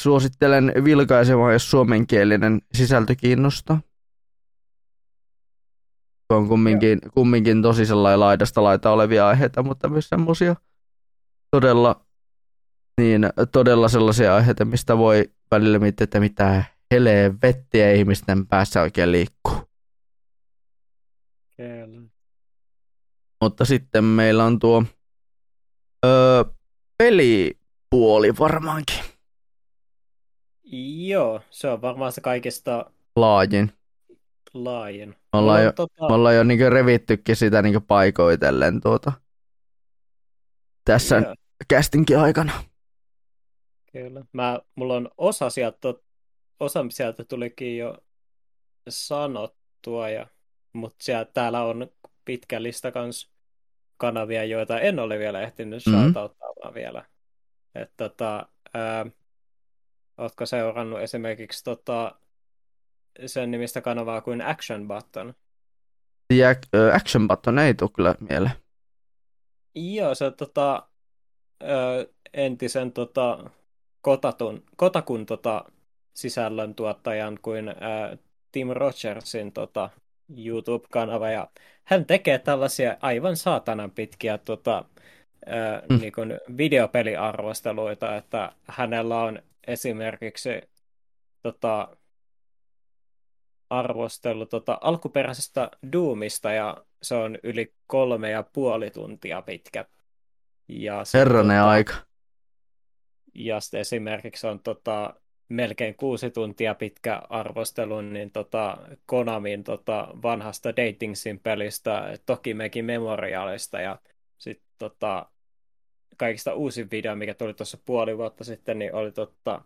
suosittelen vilkaisemaan, jos suomenkielinen sisältö kiinnostaa. On kumminkin, kumminkin tosi sellainen laidasta laita olevia aiheita, mutta myös semmoisia todella, niin, todella sellaisia aiheita, mistä voi välillä miettiä, että mitä vettiä ihmisten päässä oikein liikkuu. Kyllä. Mutta sitten meillä on tuo öö, pelipuoli varmaankin. Joo, se on varmaan se kaikista laajin. Laajin. Me ollaan jo, tota... me ollaan jo niin revittykin sitä niin paikoitellen tuota, tässä Joo. kästinkin aikana. Kyllä. Mä, mulla on osa sieltä, osa sieltä tulikin jo sanottua, ja, mutta siellä, täällä on pitkä lista kans kanavia, joita en ole vielä ehtinyt mm-hmm. shoutouttaamaan vielä. Että tota, ää, ootko seurannut esimerkiksi tota, sen nimistä kanavaa kuin Action Button? Ja, Action Button ei tule kyllä mieleen. Joo, se tota, uh, entisen tota, Kotatun, Kotakun tota, sisällöntuottajan kuin uh, Tim Rogersin tota, YouTube-kanava ja hän tekee tällaisia aivan saatanan pitkiä tota, ää, mm. niin kuin videopeliarvosteluita, että hänellä on esimerkiksi tota, arvostelu tota, alkuperäisestä Doomista ja se on yli kolme ja puoli tuntia pitkä. Ja Herranen tota, aika. Ja sitten esimerkiksi on tota, melkein kuusi tuntia pitkä arvostelu niin tota, Konamin tota, vanhasta Dating Sim-pelistä, Tokimekin Memorialista ja sitten tota, kaikista uusin video, mikä tuli tuossa puoli vuotta sitten, niin oli totta,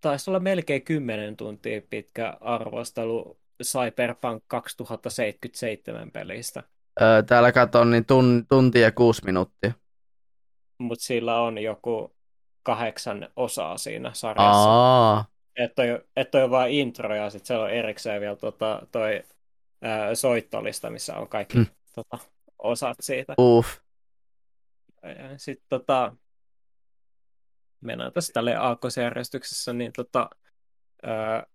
taisi olla melkein 10 tuntia pitkä arvostelu Cyberpunk 2077 pelistä. Öö, täällä katson niin tun, tunti ja kuusi minuuttia. Mutta sillä on joku kahdeksan osaa siinä sarjassa. Että on, et on vain intro ja sitten siellä on erikseen vielä tota, toi ää, soittolista, missä on kaikki mm. tota, osat siitä. Uff. Sitten tota, mennään tässä tälle aakkosjärjestyksessä, niin tota, ää,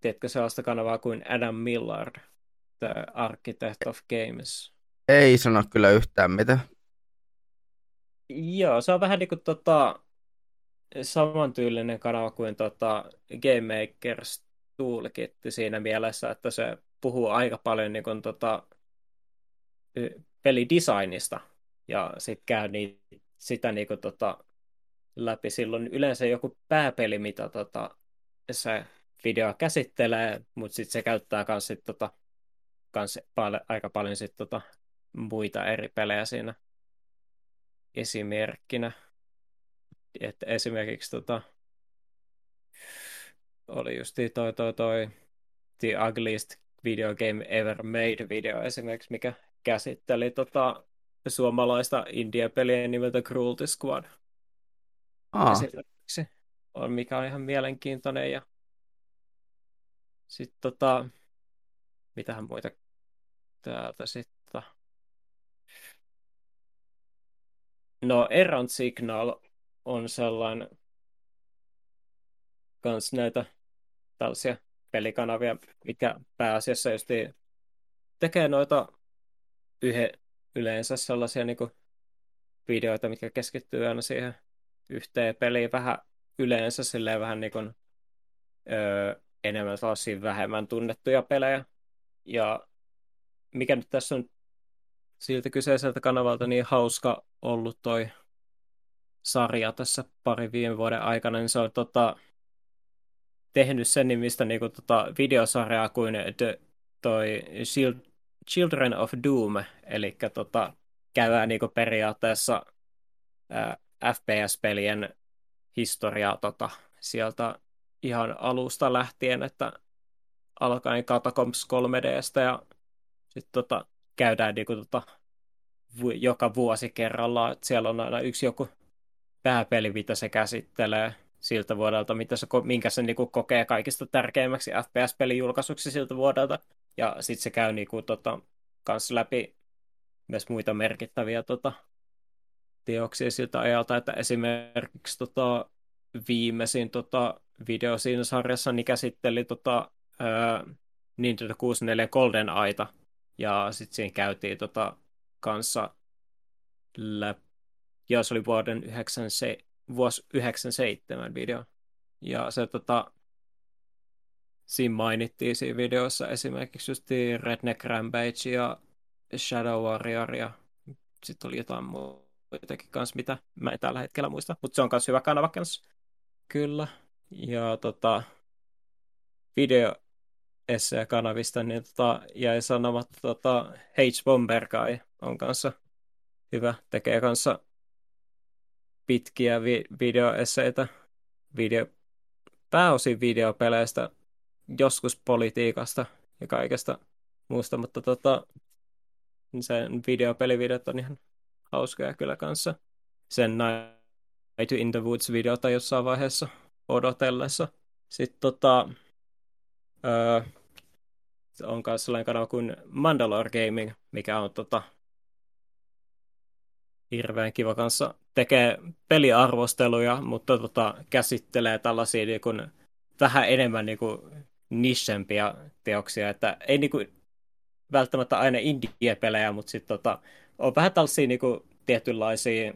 tiedätkö sellaista kanavaa kuin Adam Millard, The Architect of Games? Ei sano kyllä yhtään mitään. Joo, se on vähän niin kuin tota, samantyylinen kanava kuin tota, Game Makers Toolkit siinä mielessä, että se puhuu aika paljon niin kuin, tota, pelidesignista ja sitten käy niin, sitä niin kuin, tota, läpi. Silloin yleensä joku pääpeli, mitä tota, se video käsittelee, mutta sitten se käyttää myös sit, tota, kans pal- aika paljon sit, tota, muita eri pelejä siinä esimerkkinä. Että esimerkiksi tota, oli just toi, toi, toi The Ugliest Video Game Ever Made video esimerkiksi, mikä käsitteli tota, suomalaista indie-peliä nimeltä Cruelty Squad. Aa. Esimerkiksi on, mikä on ihan mielenkiintoinen. Ja sitten tota, mitähän muita täältä sitten. No, Errant Signal on sellainen kans näitä tällaisia pelikanavia, mikä pääasiassa just tekee noita yhe, yleensä sellaisia niin videoita, mitkä keskittyy aina siihen yhteen peliin vähän yleensä silleen vähän niin kuin, öö, enemmän sellaisia vähemmän tunnettuja pelejä. Ja mikä nyt tässä on siltä kyseiseltä kanavalta niin hauska ollut toi sarja tässä pari viime vuoden aikana, niin se on tota, tehnyt sen nimistä niin kuin, tota, videosarjaa kuin the, toi Shield, Children of Doom, eli tota, käydään niin kuin, periaatteessa ää, FPS-pelien historiaa tota, sieltä ihan alusta lähtien, että alkaen Catacombs 3Dstä ja sitten tota, käydään niin kuin, tota, joka vuosi kerrallaan, että siellä on aina yksi joku pääpeli, mitä se käsittelee siltä vuodelta, mitä se, minkä se niin kokee kaikista tärkeimmäksi FPS-pelin julkaisuksi siltä vuodelta. Ja sitten se käy niin kuin, tota, kanssa läpi myös muita merkittäviä tota, teoksia siltä ajalta, että esimerkiksi tota, viimeisin tota, video siinä sarjassa niin käsitteli tota, ää, Nintendo 64 Golden Aita, ja sitten siinä käytiin tota, kanssa läpi, ja se oli vuoden 97, vuosi 97 video. Ja se tota, siinä mainittiin siinä videossa esimerkiksi just Redneck Rampage ja Shadow Warrior ja sitten oli jotain muitakin kanssa, mitä mä en tällä hetkellä muista, mutta se on myös hyvä kanava kanssa. Kyllä. Ja tota, video kanavista niin tota, jäi sanomatta tota, H. Bomberkai on kanssa hyvä, tekee kanssa pitkiä vi- videoesseitä, video, pääosin videopeleistä, joskus politiikasta ja kaikesta muusta, mutta tota, sen videopelivideot on ihan hauskoja kyllä kanssa. Sen Night in the Woods-videota jossain vaiheessa odotellessa. Sitten tota, öö, on myös sellainen kanava kuin Mandalore Gaming, mikä on tota, hirveän kiva kanssa. Tekee peliarvosteluja, mutta tota, käsittelee tällaisia niin kuin, vähän enemmän niin kuin, nishempia teoksia, että ei niin kuin, välttämättä aina indie-pelejä, mutta sitten tota, on vähän tällaisia niin kuin, tietynlaisia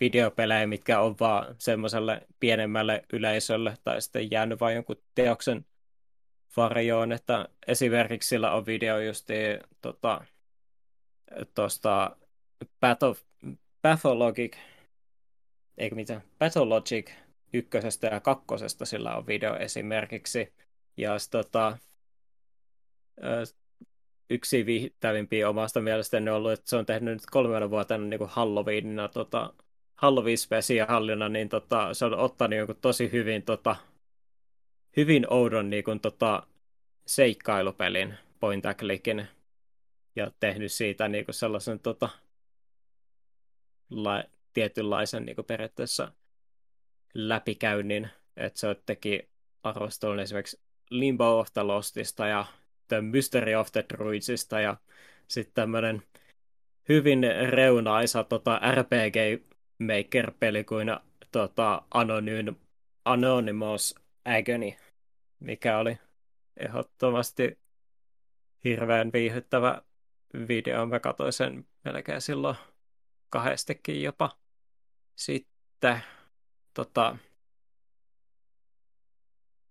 videopelejä, mitkä on vaan semmoiselle pienemmälle yleisölle tai sitten jäänyt vain jonkun teoksen varjoon, että esimerkiksi sillä on video just tuosta tota, Battle, Pathologic, eikö mitään, Pathologic ykkösestä ja kakkosesta sillä on video esimerkiksi. Ja sit, tota, yksi viihdyttävimpiä omasta mielestäni on ollut, että se on tehnyt nyt kolmena vuotena niin kuin Halloweenina tota, Halloween niin tota, se on ottanut joku tosi hyvin, tota, hyvin oudon niin kuin, tota, seikkailupelin point clickin ja tehnyt siitä niin kuin sellaisen tota, la, tietynlaisen niin kuin periaatteessa läpikäynnin, että se teki arvostelun esimerkiksi Limbo of the Lostista ja The Mystery of the Druidsista ja sitten tämmöinen hyvin reunaisa tota, RPG Maker-peli kuin tota, Anonym, Anonymous Agony, mikä oli ehdottomasti hirveän viihyttävä video. Mä katsoin sen melkein silloin kahdestikin jopa. Sitten tota,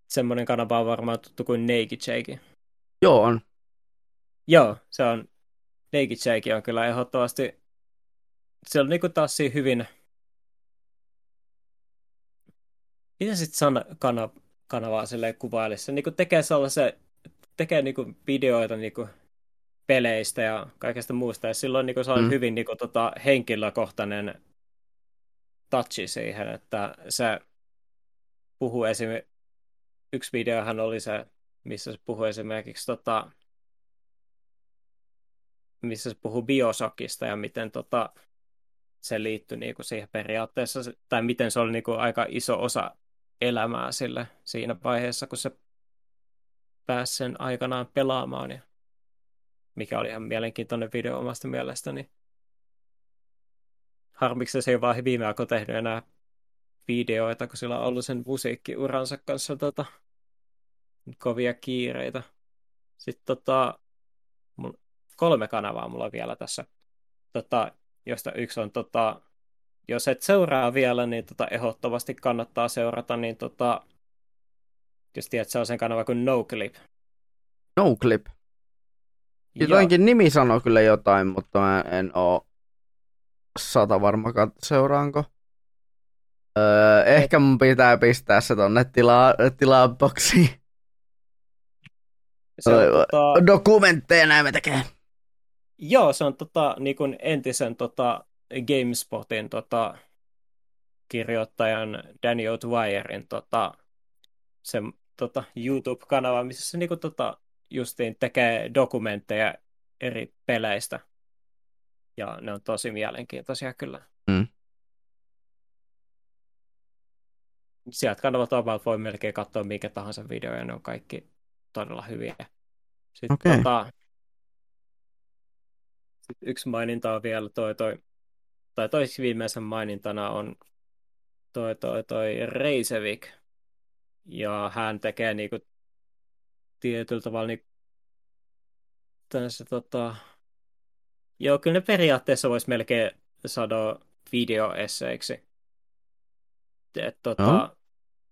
semmoinen kanava on varmaan tuttu kuin Naked Shake. Joo, on. Joo, se on, Naked Shake on kyllä ehdottomasti, se on niinku taas hyvin, miten sitten sana, kana, kanavaa silleen kuvailisi? Se niinku tekee sellaisen, tekee niinku videoita niinku peleistä ja kaikesta muusta, ja silloin niinku se on mm. hyvin niinku tota henkilökohtainen touchi siihen, että se puhuu esimerkiksi, yksi videohan oli se, missä se puhuu esimerkiksi tota, missä se puhuu biosokista ja miten tota, se liittyy niinku siihen periaatteessa, tai miten se oli niinku aika iso osa elämää sille siinä vaiheessa, kun se pääsi sen aikanaan pelaamaan, ja mikä oli ihan mielenkiintoinen video omasta mielestäni. Harmiksi se ei vaan viime aikoina tehnyt enää videoita, kun sillä on ollut sen musiikkiuransa kanssa tota, kovia kiireitä. Sitten tota, kolme kanavaa mulla on vielä tässä, tota, josta yksi on, tota, jos et seuraa vielä, niin tota, ehdottomasti kannattaa seurata, niin tota, jos tiedät, se on sen kanava kuin NoClip. NoClip? Jotenkin nimi sanoo kyllä jotain, mutta mä en oo sata varmakaan seuraanko. Öö, ehkä mun pitää pistää se tonne tilaa, tilaboksiin. Se on, tota... Dokumentteja näin me tekee. Joo, se on tota, niin kuin entisen tota, GameSpotin tota, kirjoittajan Danny O'Dwyerin tota, se, tota, YouTube-kanava, missä se niin kuin, tota, justiin tekee dokumentteja eri peleistä. Ja ne on tosi mielenkiintoisia kyllä. Mm. Sieltä kanavalta voi melkein katsoa minkä tahansa video, ja ne on kaikki todella hyviä. Sitten okay. tota, sitten yksi maininta on vielä toi, toi tai toiseksi viimeisen mainintana on toi, toi, toi Reisevik. Ja hän tekee niinku tietyllä tavalla niin tässä, tota... Joo, kyllä ne periaatteessa voisi melkein saada videoesseiksi. Et, tota, no.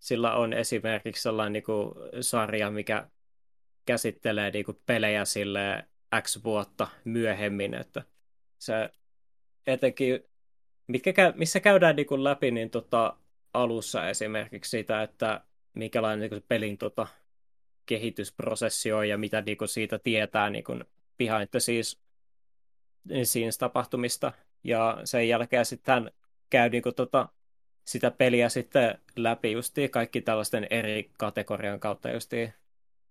Sillä on esimerkiksi sellainen niin kuin, sarja, mikä käsittelee niin kuin, pelejä sille X vuotta myöhemmin, että se etenkin, mitkä missä käydään niin kuin, läpi niin tota, alussa esimerkiksi sitä, että minkälainen niin kuin, pelin tota, kehitysprosessi on ja mitä niin kuin, siitä tietää niin kuin, behind the scenes, scenes tapahtumista. Ja sen jälkeen sitten hän käy niin kuin, tota, sitä peliä sitten läpi justiin kaikki tällaisten eri kategorian kautta justiin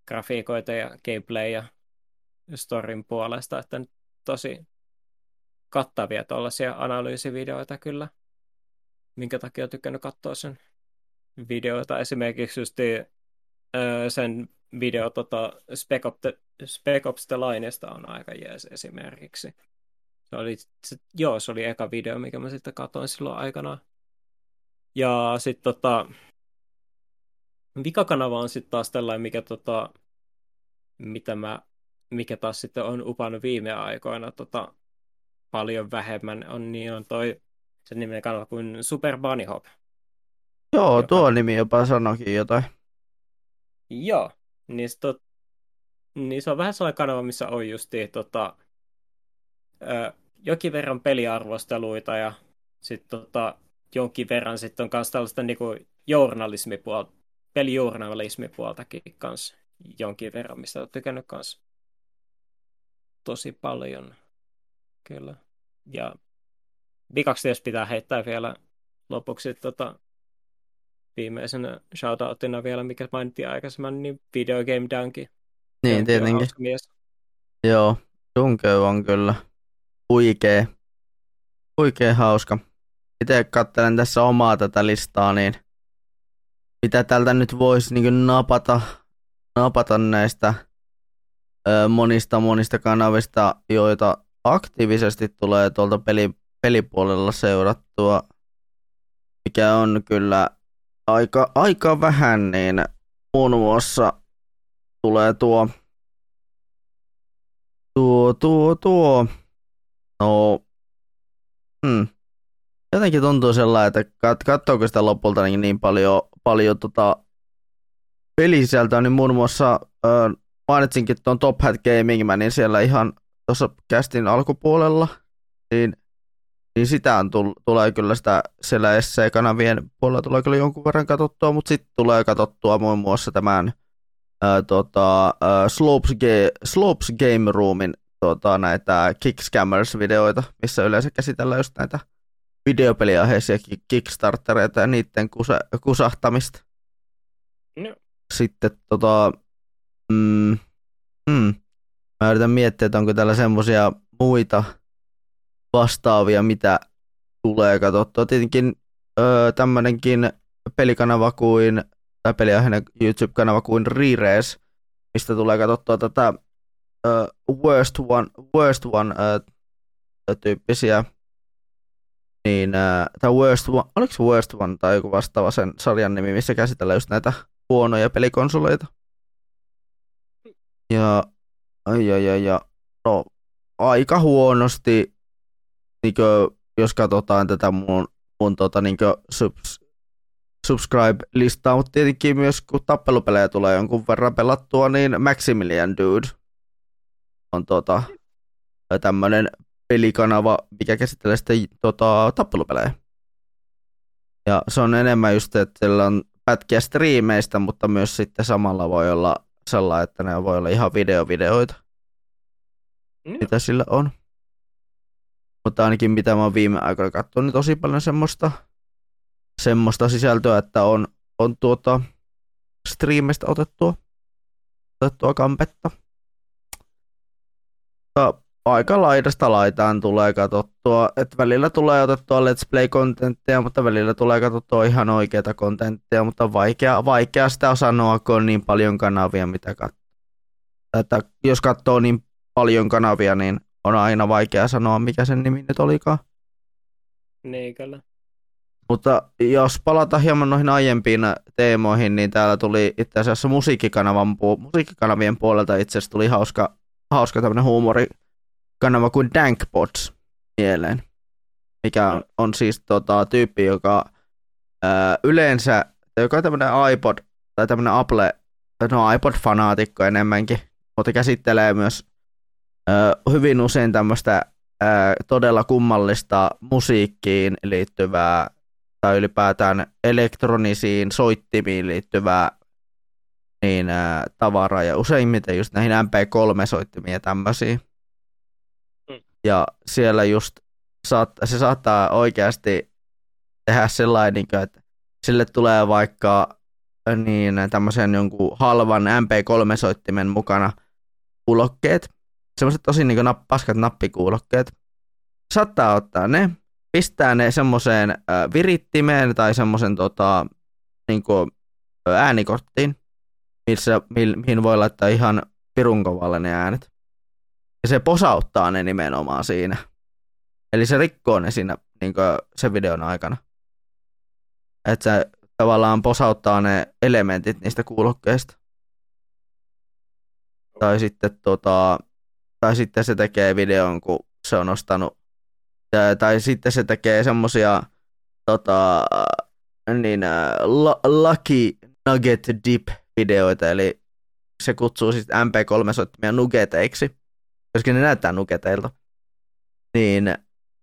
grafiikoita ja gameplay ja storin puolesta, että tosi kattavia tuollaisia analyysivideoita kyllä, minkä takia olen tykännyt katsoa sen videoita. Esimerkiksi just sen video tota, Spec, Ops the, Spec Ops The Lineista on aika jees esimerkiksi. Se oli, se, joo, se oli eka video, mikä mä sitten katsoin silloin aikanaan. Ja sitten tota, vikakanava on sitten taas tällainen, mikä tota, mitä mä, mikä taas sitten on upannut viime aikoina tota, paljon vähemmän, on, niin on toi sen niminen kanava kuin Super Bunny Hop. Joo, joka... tuo nimi jopa sanokin jotain. Joo, niin, tot, niin se on vähän sellainen kanava, missä on justi tota, ö, jokin verran peliarvosteluita ja sitten tota, jonkin verran sitten on myös tällaista niinku journalismipuolta, pelijournalismipuoltakin kanssa jonkin verran, mistä olen tykännyt kanssa tosi paljon. Kyllä. Ja vikaksi jos pitää heittää vielä lopuksi tota, viimeisenä shoutoutina vielä, mikä mainittiin aikaisemmin, niin Video Game Donkey. Niin, tietenkin. Mies. Joo, Dunkey on kyllä huikee, huikee hauska. Itse katselen tässä omaa tätä listaa, niin mitä tältä nyt voisi niin napata, napata näistä ö, monista monista kanavista, joita aktiivisesti tulee tuolta peli, pelipuolella seurattua, mikä on kyllä aika, aika vähän, niin muun muassa tulee tuo, tuo, tuo, tuo, no, hmm. Jotenkin tuntuu sellainen, että kat, katsoako sitä lopulta niin, niin paljon, paljon tota pelisisältöä, niin muun muassa äh, mainitsinkin tuon Top Hat Gaming niin siellä ihan tuossa kästin alkupuolella, niin niin sitä on tull, tulee kyllä sitä siellä SC-kanavien puolella tulee kyllä jonkun verran katsottua, mutta sitten tulee katsottua muun muassa tämän ää, tota, ää, Slopes, Ga- Slopes Game Roomin tota, näitä Kickscammers-videoita, missä yleensä käsitellään just näitä videopeliaiheisia Kickstartereita ja niiden kusa, kusahtamista. No. Sitten tota, mm, mm, mä yritän miettiä, että onko täällä semmoisia muita vastaavia, mitä tulee katsottua. Tietenkin öö, tämmöinenkin pelikanava kuin, tai peliaiheinen YouTube-kanava kuin Rires, mistä tulee katsottua tätä öö, Worst One, worst one öö, tyyppisiä niin tämä Worst One, oliko se Worst One tai joku vastaava sen sarjan nimi, missä käsitellään just näitä huonoja pelikonsoleita. Ja, ja, ja, ja no, aika huonosti, niin kuin, jos katsotaan tätä mun, mun tota, niin subs, subscribe-listaa, mutta tietenkin myös kun tappelupelejä tulee jonkun verran pelattua, niin Maximilian Dude on tota, tämmöinen pelikanava, mikä käsittelee sitten tota, tappelupelejä. Ja se on enemmän just, että siellä on pätkiä striimeistä, mutta myös sitten samalla voi olla sellainen, että ne voi olla ihan videovideoita. Mm. Mitä sillä on. Mutta ainakin mitä mä oon viime aikoina katsonut, niin tosi paljon semmoista, semmoista sisältöä, että on, on tuota striimistä otettua, otettua kampetta. Mutta aika laidasta laitaan tulee katsottua, että välillä tulee otettua Let's Play-kontenttia, mutta välillä tulee katsottua ihan oikeita kontenttia, mutta vaikea, vaikea sitä sanoa, kun on niin paljon kanavia, mitä katsoo. Että jos katsoo niin paljon kanavia, niin on aina vaikea sanoa, mikä sen nimi nyt olikaan. Niin, kyllä. Mutta jos palata hieman noihin aiempiin teemoihin, niin täällä tuli itse asiassa musiikkikanavan, musiikkikanavien puolelta itse asiassa tuli hauska, hauska tämmöinen huumorikanava kuin Dankpods mieleen, mikä on, on siis tota, tyyppi, joka ää, yleensä, joka on tämmöinen iPod tai tämmöinen Apple, no iPod-fanaatikko enemmänkin, mutta käsittelee myös ää, hyvin usein tämmöistä todella kummallista musiikkiin liittyvää tai ylipäätään elektronisiin soittimiin liittyvää niin, ää, tavaraa ja useimmiten just näihin MP3-soittimiin ja tämmöisiä. Ja siellä just saat, se saattaa oikeasti tehdä sellainen, että sille tulee vaikka niin tämmöisen jonkun halvan MP3-soittimen mukana kuulokkeet, semmoiset tosi niin kuin paskat nappikuulokkeet. Saattaa ottaa ne, pistää ne semmoiseen äh, virittimeen tai semmoisen tota, niin kuin, äänikorttiin, missä, mi, mihin voi laittaa ihan pirun kovalle ne äänet. Ja se posauttaa ne nimenomaan siinä. Eli se rikkoo ne siinä niin sen videon aikana. Että se tavallaan posauttaa ne elementit niistä kuulokkeista. Tai sitten, tota, tai sitten se tekee videon, kun se on ostanut tai sitten se tekee semmosia tota, niin, Lucky Nugget Dip-videoita, eli se kutsuu siis MP3-soittimia nugeteiksi, koska ne näyttää nugeteilta. Niin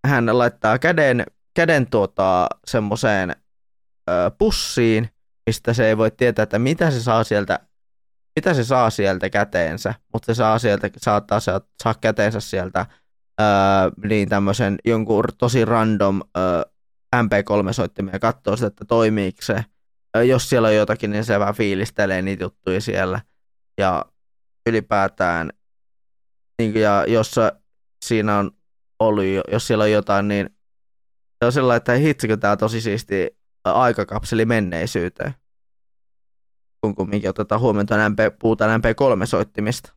hän laittaa käden, käden tuota, semmoiseen pussiin, mistä se ei voi tietää, että mitä se saa sieltä, mitä se saa sieltä käteensä, mutta se saa sieltä, saattaa saa käteensä sieltä öö, niin tämmöisen jonkun tosi random öö, MP3-soittimia ja katsoo sitä, että toimiiko se. Jos siellä on jotakin, niin se vähän fiilistelee niitä juttuja siellä. Ja ylipäätään, niin ja jos siinä on ollut, jos siellä on jotain, niin se on sellainen, että hitsikö tämä tosi siisti aikakapseli menneisyyteen. Kun kumminkin otetaan huomioon, MP, puhutaan MP3-soittimista.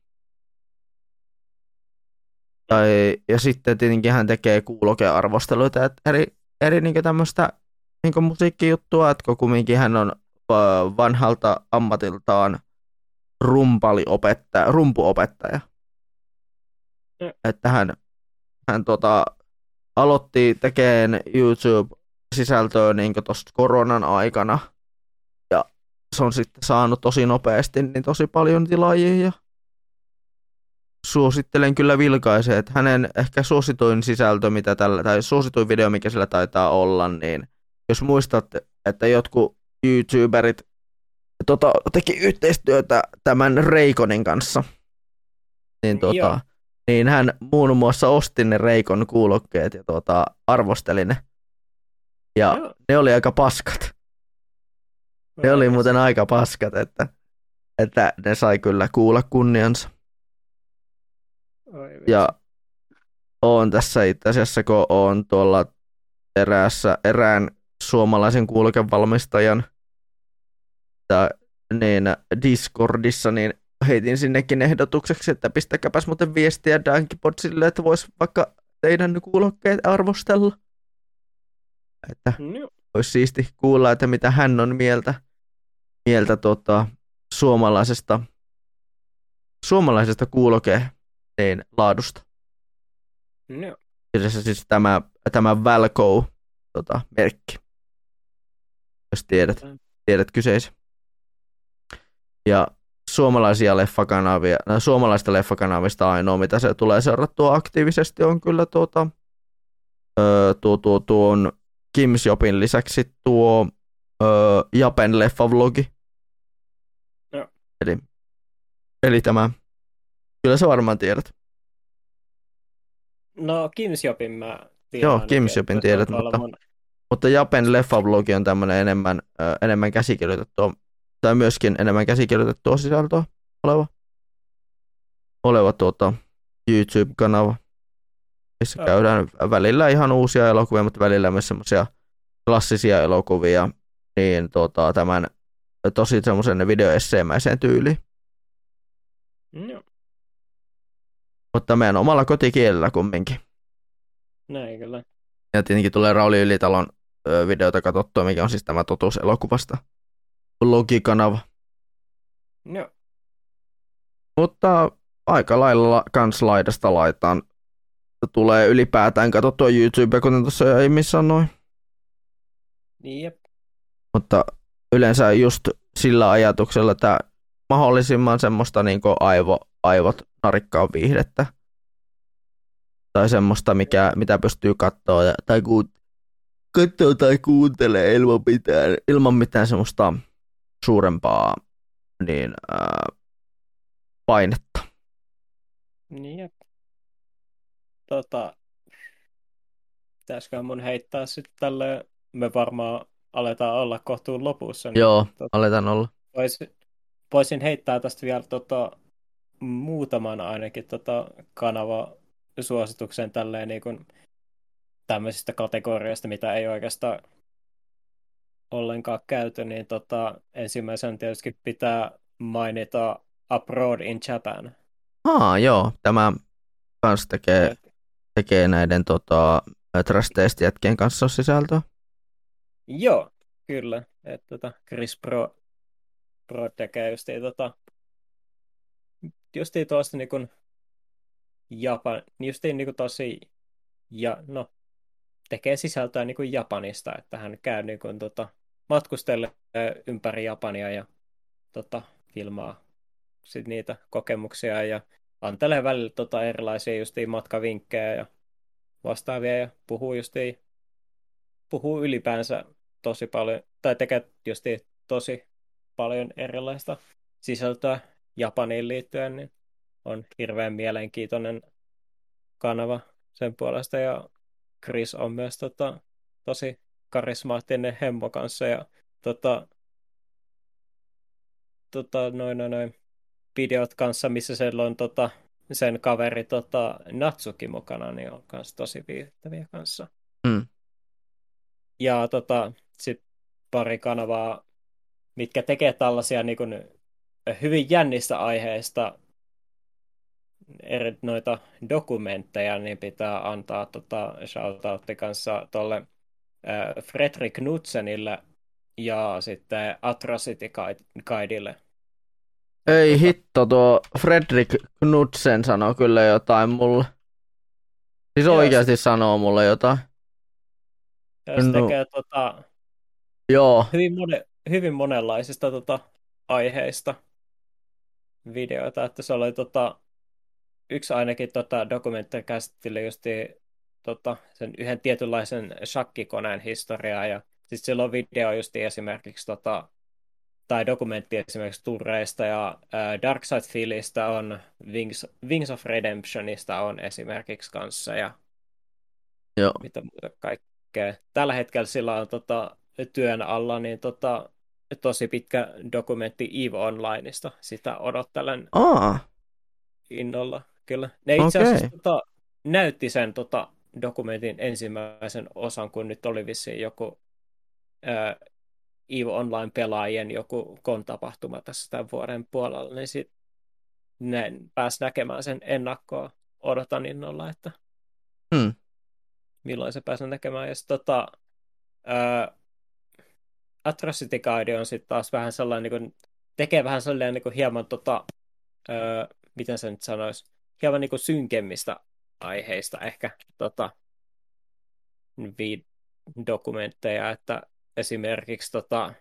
Tai, ja sitten tietenkin hän tekee kuulokearvosteluita, että eri, eri niin tämmöistä niin musiikkijuttua, että kumminkin hän on vanhalta ammatiltaan rumpaliopettaja, rumpuopettaja. Että hän, hän tota, aloitti tekemään YouTube-sisältöä niin tuosta koronan aikana. Ja se on sitten saanut tosi nopeasti niin tosi paljon tilaajia suosittelen kyllä vilkaisee, että hänen ehkä suosituin sisältö, mitä tällä, tai suosituin video, mikä sillä taitaa olla, niin jos muistatte, että jotkut YouTuberit tota, teki yhteistyötä tämän Reikonin kanssa, niin, tota, niin hän muun muassa osti ne Reikon kuulokkeet ja tota, arvosteli ne. Ja Joo. ne oli aika paskat. Ne oli muuten aika paskat, että, että ne sai kyllä kuulla kunniansa. Ja on tässä itse asiassa, kun on tuolla eräässä, erään suomalaisen kuulukevalmistajan tai, niin Discordissa, niin heitin sinnekin ehdotukseksi, että pistäkäpäs muuten viestiä Dankipodsille, että vois vaikka teidän kuulokkeet arvostella. Että No, olisi siisti kuulla, että mitä hän on mieltä, mieltä tota, suomalaisesta, suomalaisesta kuulokeen laadusta. no. Kyseessä siis tämä, tämä Valco tota, merkki, jos tiedät, tiedät kyseisen. Ja suomalaisia leffakanavia, no, suomalaista leffakanavista ainoa, mitä se tulee seurattua aktiivisesti, on kyllä tuota, öö, tuo, tuo, tuon Kim's Jopin lisäksi tuo öö, Japan leffavlogi. Joo. Eli, eli tämä, kyllä sä varmaan tiedät. No, Kim's Jopin mä tiedän. Joo, että Jopin tiedät, mutta- mun- Mutta Japan leffavlogi on tämmöinen enemmän, enemmän käsikirjoitettua, tai myöskin enemmän käsikirjoitettua sisältöä oleva, oleva tuota, YouTube-kanava, missä käydään välillä ihan uusia elokuvia, mutta välillä myös semmoisia klassisia elokuvia, niin tuota, tämän tosi semmoisen videoesseemäiseen tyyliin. Joo, Mutta meidän omalla kotikielellä kumminkin. näin kyllä. Ja tietenkin tulee Rauli Ylitalon videota katsottua, mikä on siis tämä totuus elokuvasta blogikanava. Joo, Mutta aika lailla kans laidasta laitaan tulee ylipäätään katsottua YouTubea, kuten tuossa jo aiemmin sanoin. niin jep. Mutta yleensä just sillä ajatuksella, että mahdollisimman semmoista niin aivo, aivot narikkaa viihdettä. Tai semmoista, mikä, mitä pystyy katsoa ja, tai kuun, katsoo tai kuuntelee ilman mitään, ilman mitään semmoista suurempaa niin, ää, painetta. Niin jep. Tota, pitäisiköhän mun heittää sitten tälle, me varmaan aletaan olla kohtuun lopussa. Niin Joo, tota, aletaan olla. voisin, voisin heittää tästä vielä tota, muutaman ainakin tota, kanava suosituksen tälleen niin kuin tämmöisistä kategorioista, mitä ei oikeastaan ollenkaan käyty, niin tota, ensimmäisen tietysti pitää mainita Abroad in Japan. Aa, joo, tämä kans tekee, tekee näiden tota, test jätkien kanssa sisältöä. Joo, kyllä. Että tota, Chris Pro, Pro tekee justiin, tota, justiin tuosta niin Japan, justiin niin kuin tosi, ja no, tekee sisältöä niin kuin Japanista, että hän käy niin kuin, tota, matkustelee ympäri Japania ja tota, filmaa sit niitä kokemuksia ja antelee välillä tota, erilaisia justiin matkavinkkejä ja vastaavia ja puhuu justiin, puhuu ylipäänsä tosi paljon, tai tekee justiin tosi paljon erilaista sisältöä Japaniin liittyen, niin on hirveän mielenkiintoinen kanava sen puolesta ja Chris on myös tota, tosi karismaattinen hemmo kanssa ja tota, tota, noin, noin, noin videot kanssa, missä siellä on tota, sen kaveri tota, Natsuki mukana, niin on myös tosi viihdyttäviä kanssa. Mm. Ja tota, sitten pari kanavaa, mitkä tekee tällaisia niin kun, hyvin jännistä aiheista eri noita dokumentteja, niin pitää antaa tota, shoutoutti kanssa tuolle äh, Fredrik Knudsenille ja sitten Atrocity Guidelle. Ei hitto, tuo Fredrik Knudsen sanoo kyllä jotain mulle. Siis Joo, oikeasti sanoo mulle jotain. Ja se No. tekee tota, Joo, hyvin, mone, hyvin monenlaisista tota, aiheista videoita, että se oli tota, yksi ainakin tota, dokumentti käsitteli just tota, sen yhden tietynlaisen shakkikoneen historiaa ja sitten sillä on video just esimerkiksi tota, tai dokumentti esimerkiksi turreista ja ää, Dark Side Philistä on Wings, Wings of Redemptionista on esimerkiksi kanssa ja joo. mitä muuta kaikkea. Tällä hetkellä sillä on tota, työn alla niin tota, tosi pitkä dokumentti EVE Onlineista. Sitä odottelen Aa, innolla. Kyllä. Ne itse asiassa tota, näytti sen tota, dokumentin ensimmäisen osan, kun nyt oli vissiin joku ää, EVE Online-pelaajien joku kon-tapahtuma tässä tämän vuoden puolella, niin sit ne pääsi näkemään sen ennakkoa. Odotan innolla, että hmm. milloin se pääsee näkemään. Ja sit, tota, Öö, Atrocity Guide on sitten taas vähän sellainen, niin kuin, tekee vähän sellainen niin kuin hieman, tota, öö, miten se nyt sanoisi, hieman niin kuin synkemmistä aiheista ehkä tota, dokumentteja, että esimerkiksi tota,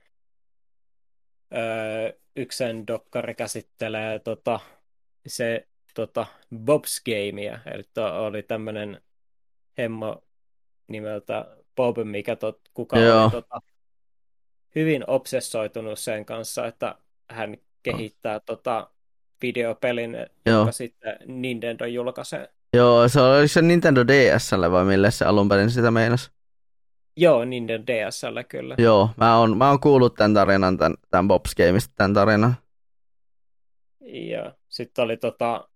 öö, yksen dokkari käsittelee tota, se tota, Bob's Gamea, eli oli tämmöinen hemmo nimeltä Bob, mikä tot, kuka Joo. oli tota, hyvin obsessoitunut sen kanssa, että hän kehittää oh. tota, videopelin, Joo. joka sitten Nintendo julkaisee. Joo, se oli se Nintendo DSL vai mille se alun perin sitä meinasi? Joo, Nintendo DSL kyllä. Joo, mä oon, mä oon kuullut tämän tarinan, tämän, tämän Bob's Gameista tämän tarinan. Ja sitten oli tota,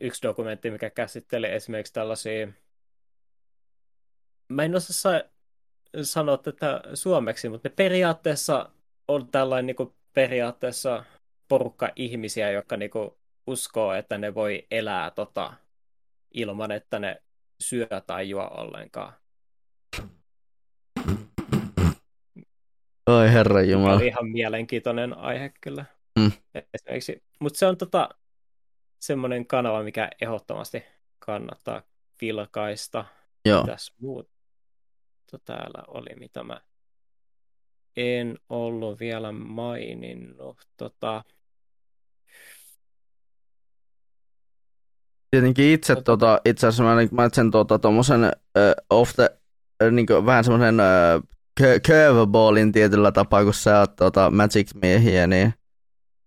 yksi dokumentti, mikä käsitteli esimerkiksi tällaisia, mä en osaa sanoa tätä suomeksi, mutta ne periaatteessa on tällainen niin kuin periaatteessa porukka ihmisiä, jotka niin kuin uskoo, että ne voi elää tota, ilman, että ne syö tai juo ollenkaan. Oi herra Jumala. Oli ihan mielenkiintoinen aihe kyllä. Mm. Mutta se on tota, semmoinen kanava, mikä ehdottomasti kannattaa vilkaista. Joo. Mitäs muut täällä oli, mitä mä en ollut vielä maininnut. Tota... Tietenkin itse, tota, tota itse asiassa mä mainitsen tuota, tuommoisen uh, off the, uh, niin kuin, vähän semmoisen uh, curveballin tietyllä tapaa, kun sä oot tota, Magic-miehiä, niin,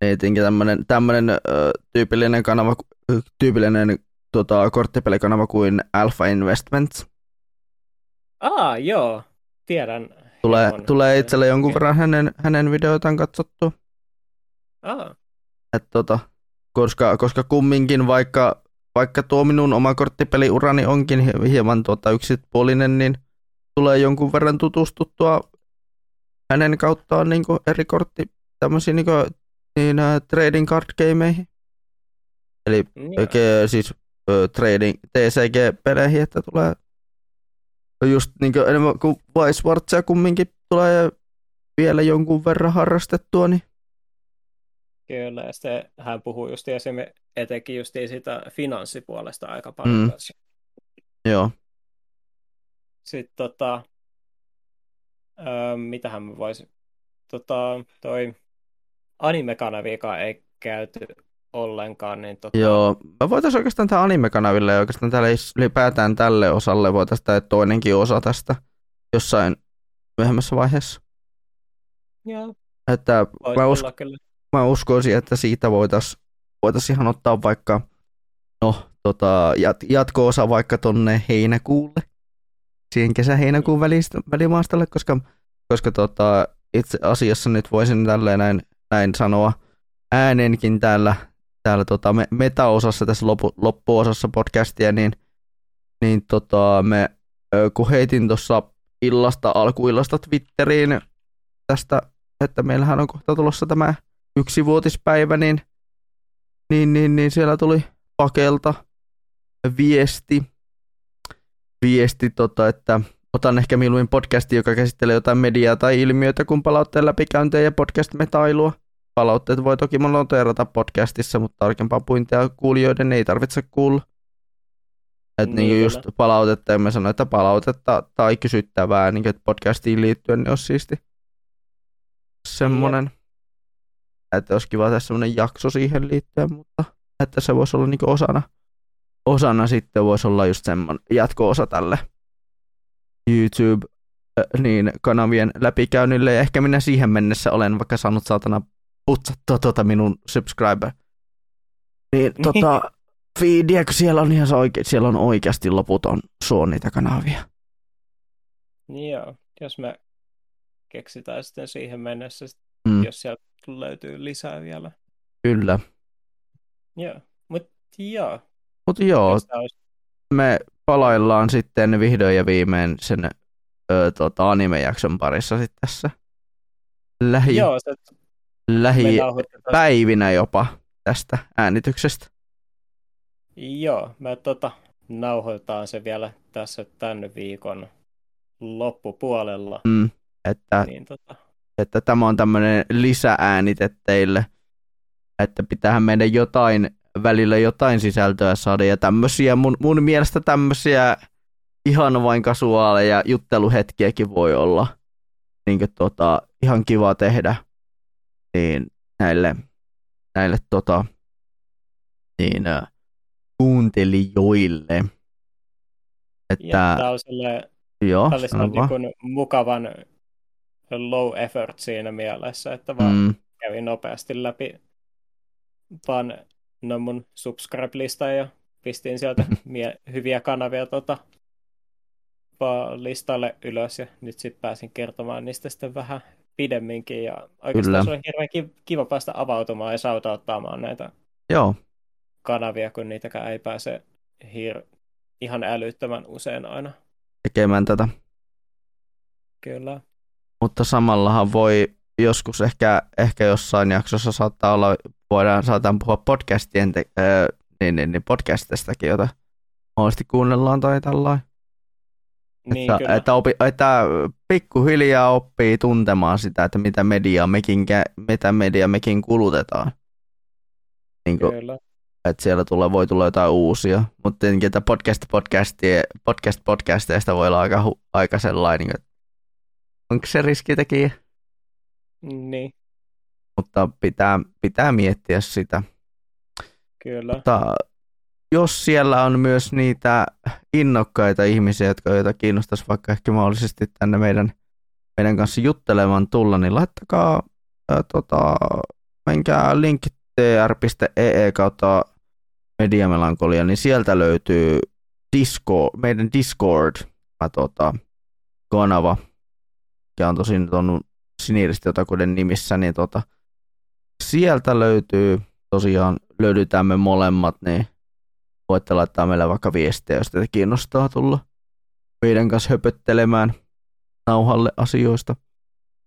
niin tietenkin tämmöinen, tämmöinen uh, tyypillinen kanava, tyypillinen tota, korttipelikanava kuin Alpha Investments. Aa, joo, tiedän. Tulee, hieman. tulee itselle jonkun verran hänen, hänen videoitaan katsottu. Aa. Et tota, koska, koska kumminkin vaikka, vaikka tuo minun oma korttipeliurani onkin hieman tuota yksipuolinen, niin tulee jonkun verran tutustuttua hänen kauttaan niin eri kortti, tämmöisiä niin kuin, niin, uh, trading card gameihin. Eli yeah. siis uh, trading TCG-peleihin, että tulee just niin kuin enemmän kuin Vice kumminkin tulee vielä jonkun verran harrastettua, niin Kyllä, ja sitten hän puhuu just esimerkiksi etenkin just siitä finanssipuolesta aika paljon. Mm. Joo. Sitten tota, öö, mitähän mä voisin, tota, toi anime-kanaviika ei käyty ollenkaan. Niin tota... Joo, mä voitaisiin oikeastaan tämä anime-kanaville ja oikeastaan tälle, ylipäätään tälle osalle voitaisiin tehdä toinenkin osa tästä jossain myöhemmässä vaiheessa. Joo. Että mä, usko, mä uskoisin, että siitä voitaisiin voitais ihan ottaa vaikka no, tota, jat, jatko-osa vaikka tonne heinäkuulle, siihen kesä-heinäkuun välistä, välimaastalle, koska, koska tota, itse asiassa nyt voisin tälleen näin, näin sanoa äänenkin täällä täällä tota, me, meta-osassa, tässä loppu, loppuosassa podcastia, niin, niin tota, me, kun heitin tuossa illasta, alkuillasta Twitteriin tästä, että meillähän on kohta tulossa tämä yksivuotispäivä, niin, niin, niin, niin siellä tuli pakelta viesti, viesti tota, että otan ehkä mieluummin podcasti, joka käsittelee jotain mediaa tai ilmiötä, kun palautteen läpikäyntejä ja podcast-metailua. Palautteet voi toki noteerata podcastissa, mutta tarkempaa puintia kuulijoiden ei tarvitse kuulla. Että niin, niin just palautetta, emme sano, että palautetta tai kysyttävää niin podcastiin liittyen, niin olisi siisti semmoinen. Että olisi kiva tehdä semmoinen jakso siihen liittyen, mutta että se voisi olla niin osana, osana sitten voisi olla just semmoinen jatko-osa tälle YouTube niin kanavien läpikäynnille. Ja ehkä minä siihen mennessä olen vaikka saanut saatana putsattua tuota minun subscriber. Niin tota, (laughs) feedia, kun siellä on ihan oike- siellä on oikeasti loputon suo niitä kanavia. Niin joo, jos me keksitään sitten siihen mennessä, mm. jos löytyy lisää vielä. Kyllä. Joo, mutta joo. Mutta joo, me palaillaan sitten vihdoin ja viimein sen ö, tota, anime-jakson parissa sitten tässä lähi... Joo, se lähipäivinä jopa tästä äänityksestä. Joo, me tota, nauhoitetaan se vielä tässä tämän viikon loppupuolella. Mm, että, Niin, tota, että tämä on tämmöinen lisääänite teille, että pitäähän meidän jotain, välillä jotain sisältöä saada ja tämmöisiä, mun, mun mielestä tämmöisiä ihan vain kasuaaleja jutteluhetkiäkin voi olla. Niin kuin, tota, ihan kiva tehdä. Niin näille, näille tota, niin, äh, kuuntelijoille. Että, ja tämä on silleen, joo, sano niin kuin mukavan low effort siinä mielessä, että vaan Mm, kävin nopeasti läpi vaan no mun subscribe-lista ja pistin sieltä (laughs) mie- hyviä kanavia tota, vaan listalle ylös ja nyt sitten pääsin kertomaan niistä sitten vähän pidemminkin ja oikeastaan Kyllä. se oli hirveän ki- kiva päästä avautumaan ja sautauttaamaan näitä joo, kanavia, kun niitäkään ei pääse hir- ihan älyttömän usein aina. tekemään tätä. Kyllä. Mutta samallahan voi joskus ehkä, ehkä jossain jaksossa saattaa olla, voidaan saataan puhua podcastien, te, ää, niin, niin, niin podcastistakin, jota mahdollisesti kuunnellaan tai tällainen. Niin, että, kyllä. että, opi, että pikkuhiljaa oppii tuntemaan sitä, että mitä mediaa mekin, mitä media mekin kulutetaan. Niin kuin, kyllä. että siellä tulee, voi tulla jotain uusia. Mutta tietenkin, että podcast, podcastia, podcast podcasteista voi olla aika, aika sellainen, että onko se riskitekijä? Niin, mutta pitää, pitää miettiä sitä. kyllä. Mutta jos siellä on myös niitä innokkaita ihmisiä, jotka joita kiinnostaisi vaikka ehkä mahdollisesti tänne meidän, meidän kanssa juttelemaan tulla, niin laittakaa, ää, tota, menkää linkki tr.ee kautta mediamelankolia, niin sieltä löytyy Discord, meidän Discord mikä on tosin tuon siniristijotakuuden nimissä, niin tota, sieltä löytyy tosiaan, löydetään me molemmat, niin voitte laittaa meille vaikka viestiä, jos teitä kiinnostaa tulla meidän kanssa höpöttelemään nauhalle asioista.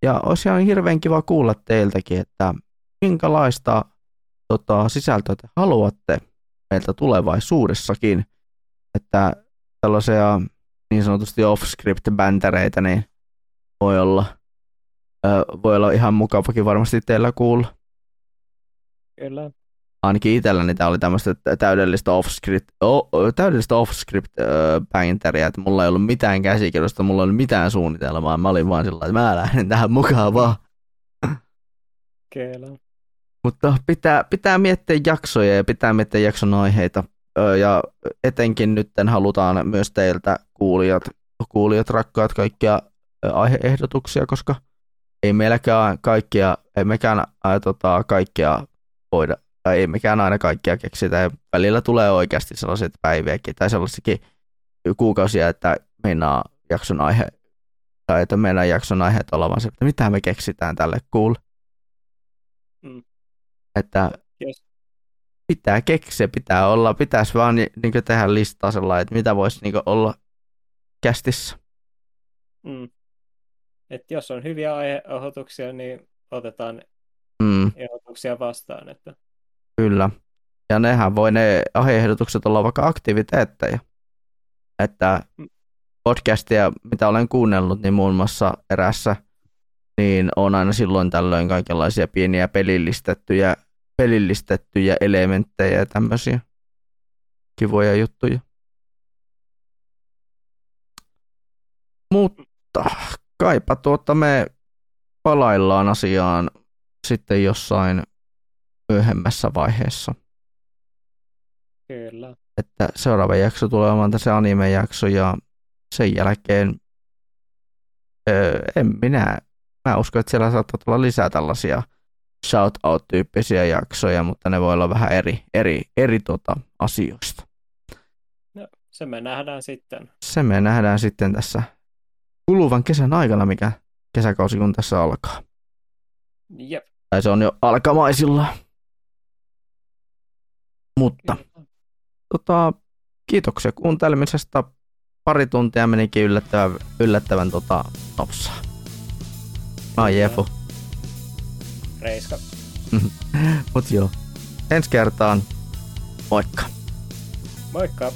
Ja olisi ihan hirveän kiva kuulla teiltäkin, että minkälaista tota, sisältöä te haluatte meiltä tulevaisuudessakin. Että tällaisia niin sanotusti off-script-bäntäreitä niin voi olla, ö, voi olla ihan mukavakin varmasti teillä kuulla Kyllä. ainakin itselläni tämä oli tämmöistä täydellistä off-script, o, täydellistä off-script bänteriä, että mulla ei ollut mitään käsikirjoista, mulla ei ollut mitään suunnitelmaa, mä olin vaan sillä että mä lähden tähän mukaan vaan. Kyllä. Mutta pitää, pitää miettiä jaksoja ja pitää miettiä jakson aiheita. Ja etenkin nyt halutaan myös teiltä kuulijat, kuulijat rakkaat kaikkia aiheehdotuksia, koska ei meilläkään kaikkia, ei mekään ää, tota, kaikkia voida, tai ei mekään aina kaikkia keksitä. Ja välillä tulee oikeasti sellaiset päiviäkin tai sellaisikin kuukausia, että meinaa jakson aihe, tai että meidän jakson aiheet olla vaan se, että mitä me keksitään tälle kuulle. Mm. Että Yes. pitää keksiä, pitää olla, pitäisi vaan ni, niin tehdä listaa sellainen, että mitä voisi niin olla kästissä. Mm. Et jos on hyviä aiheehdotuksia, niin otetaan Mm, ehdotuksia vastaan. Että... kyllä. Ja nehän voi ne aiheehdotukset olla vaikka aktiviteetteja. Että Mm. podcastia, mitä olen kuunnellut, niin muun muassa erässä, niin on aina silloin tällöin kaikenlaisia pieniä pelillistettyjä, pelillistettyjä elementtejä ja tämmöisiä kivoja juttuja. Mutta kaipa tuota me palaillaan asiaan sitten jossain myöhemmässä vaiheessa. Kyllä. Että seuraava jakso tulee olemaan tässä anime-jakso ja sen jälkeen öö, en minä, mä uskon, että siellä saattaa tulla lisää tällaisia shout-out-tyyppisiä jaksoja, mutta ne voi olla vähän eri, eri, eri tota, asioista. No, se me nähdään sitten. Se me nähdään sitten tässä kuluvan kesän aikana, mikä kesäkausi kun tässä alkaa. Jep. Tai se on jo alkamaisilla. Mutta Kyllä. tota, kiitoksia kuuntelemisesta. Pari tuntia menikin yllättävän, yllättävän tota, nopsaa. Mä oon Jefu. Reiska. (laughs) Mut joo. Ensi kertaan. Moikka. Moikka.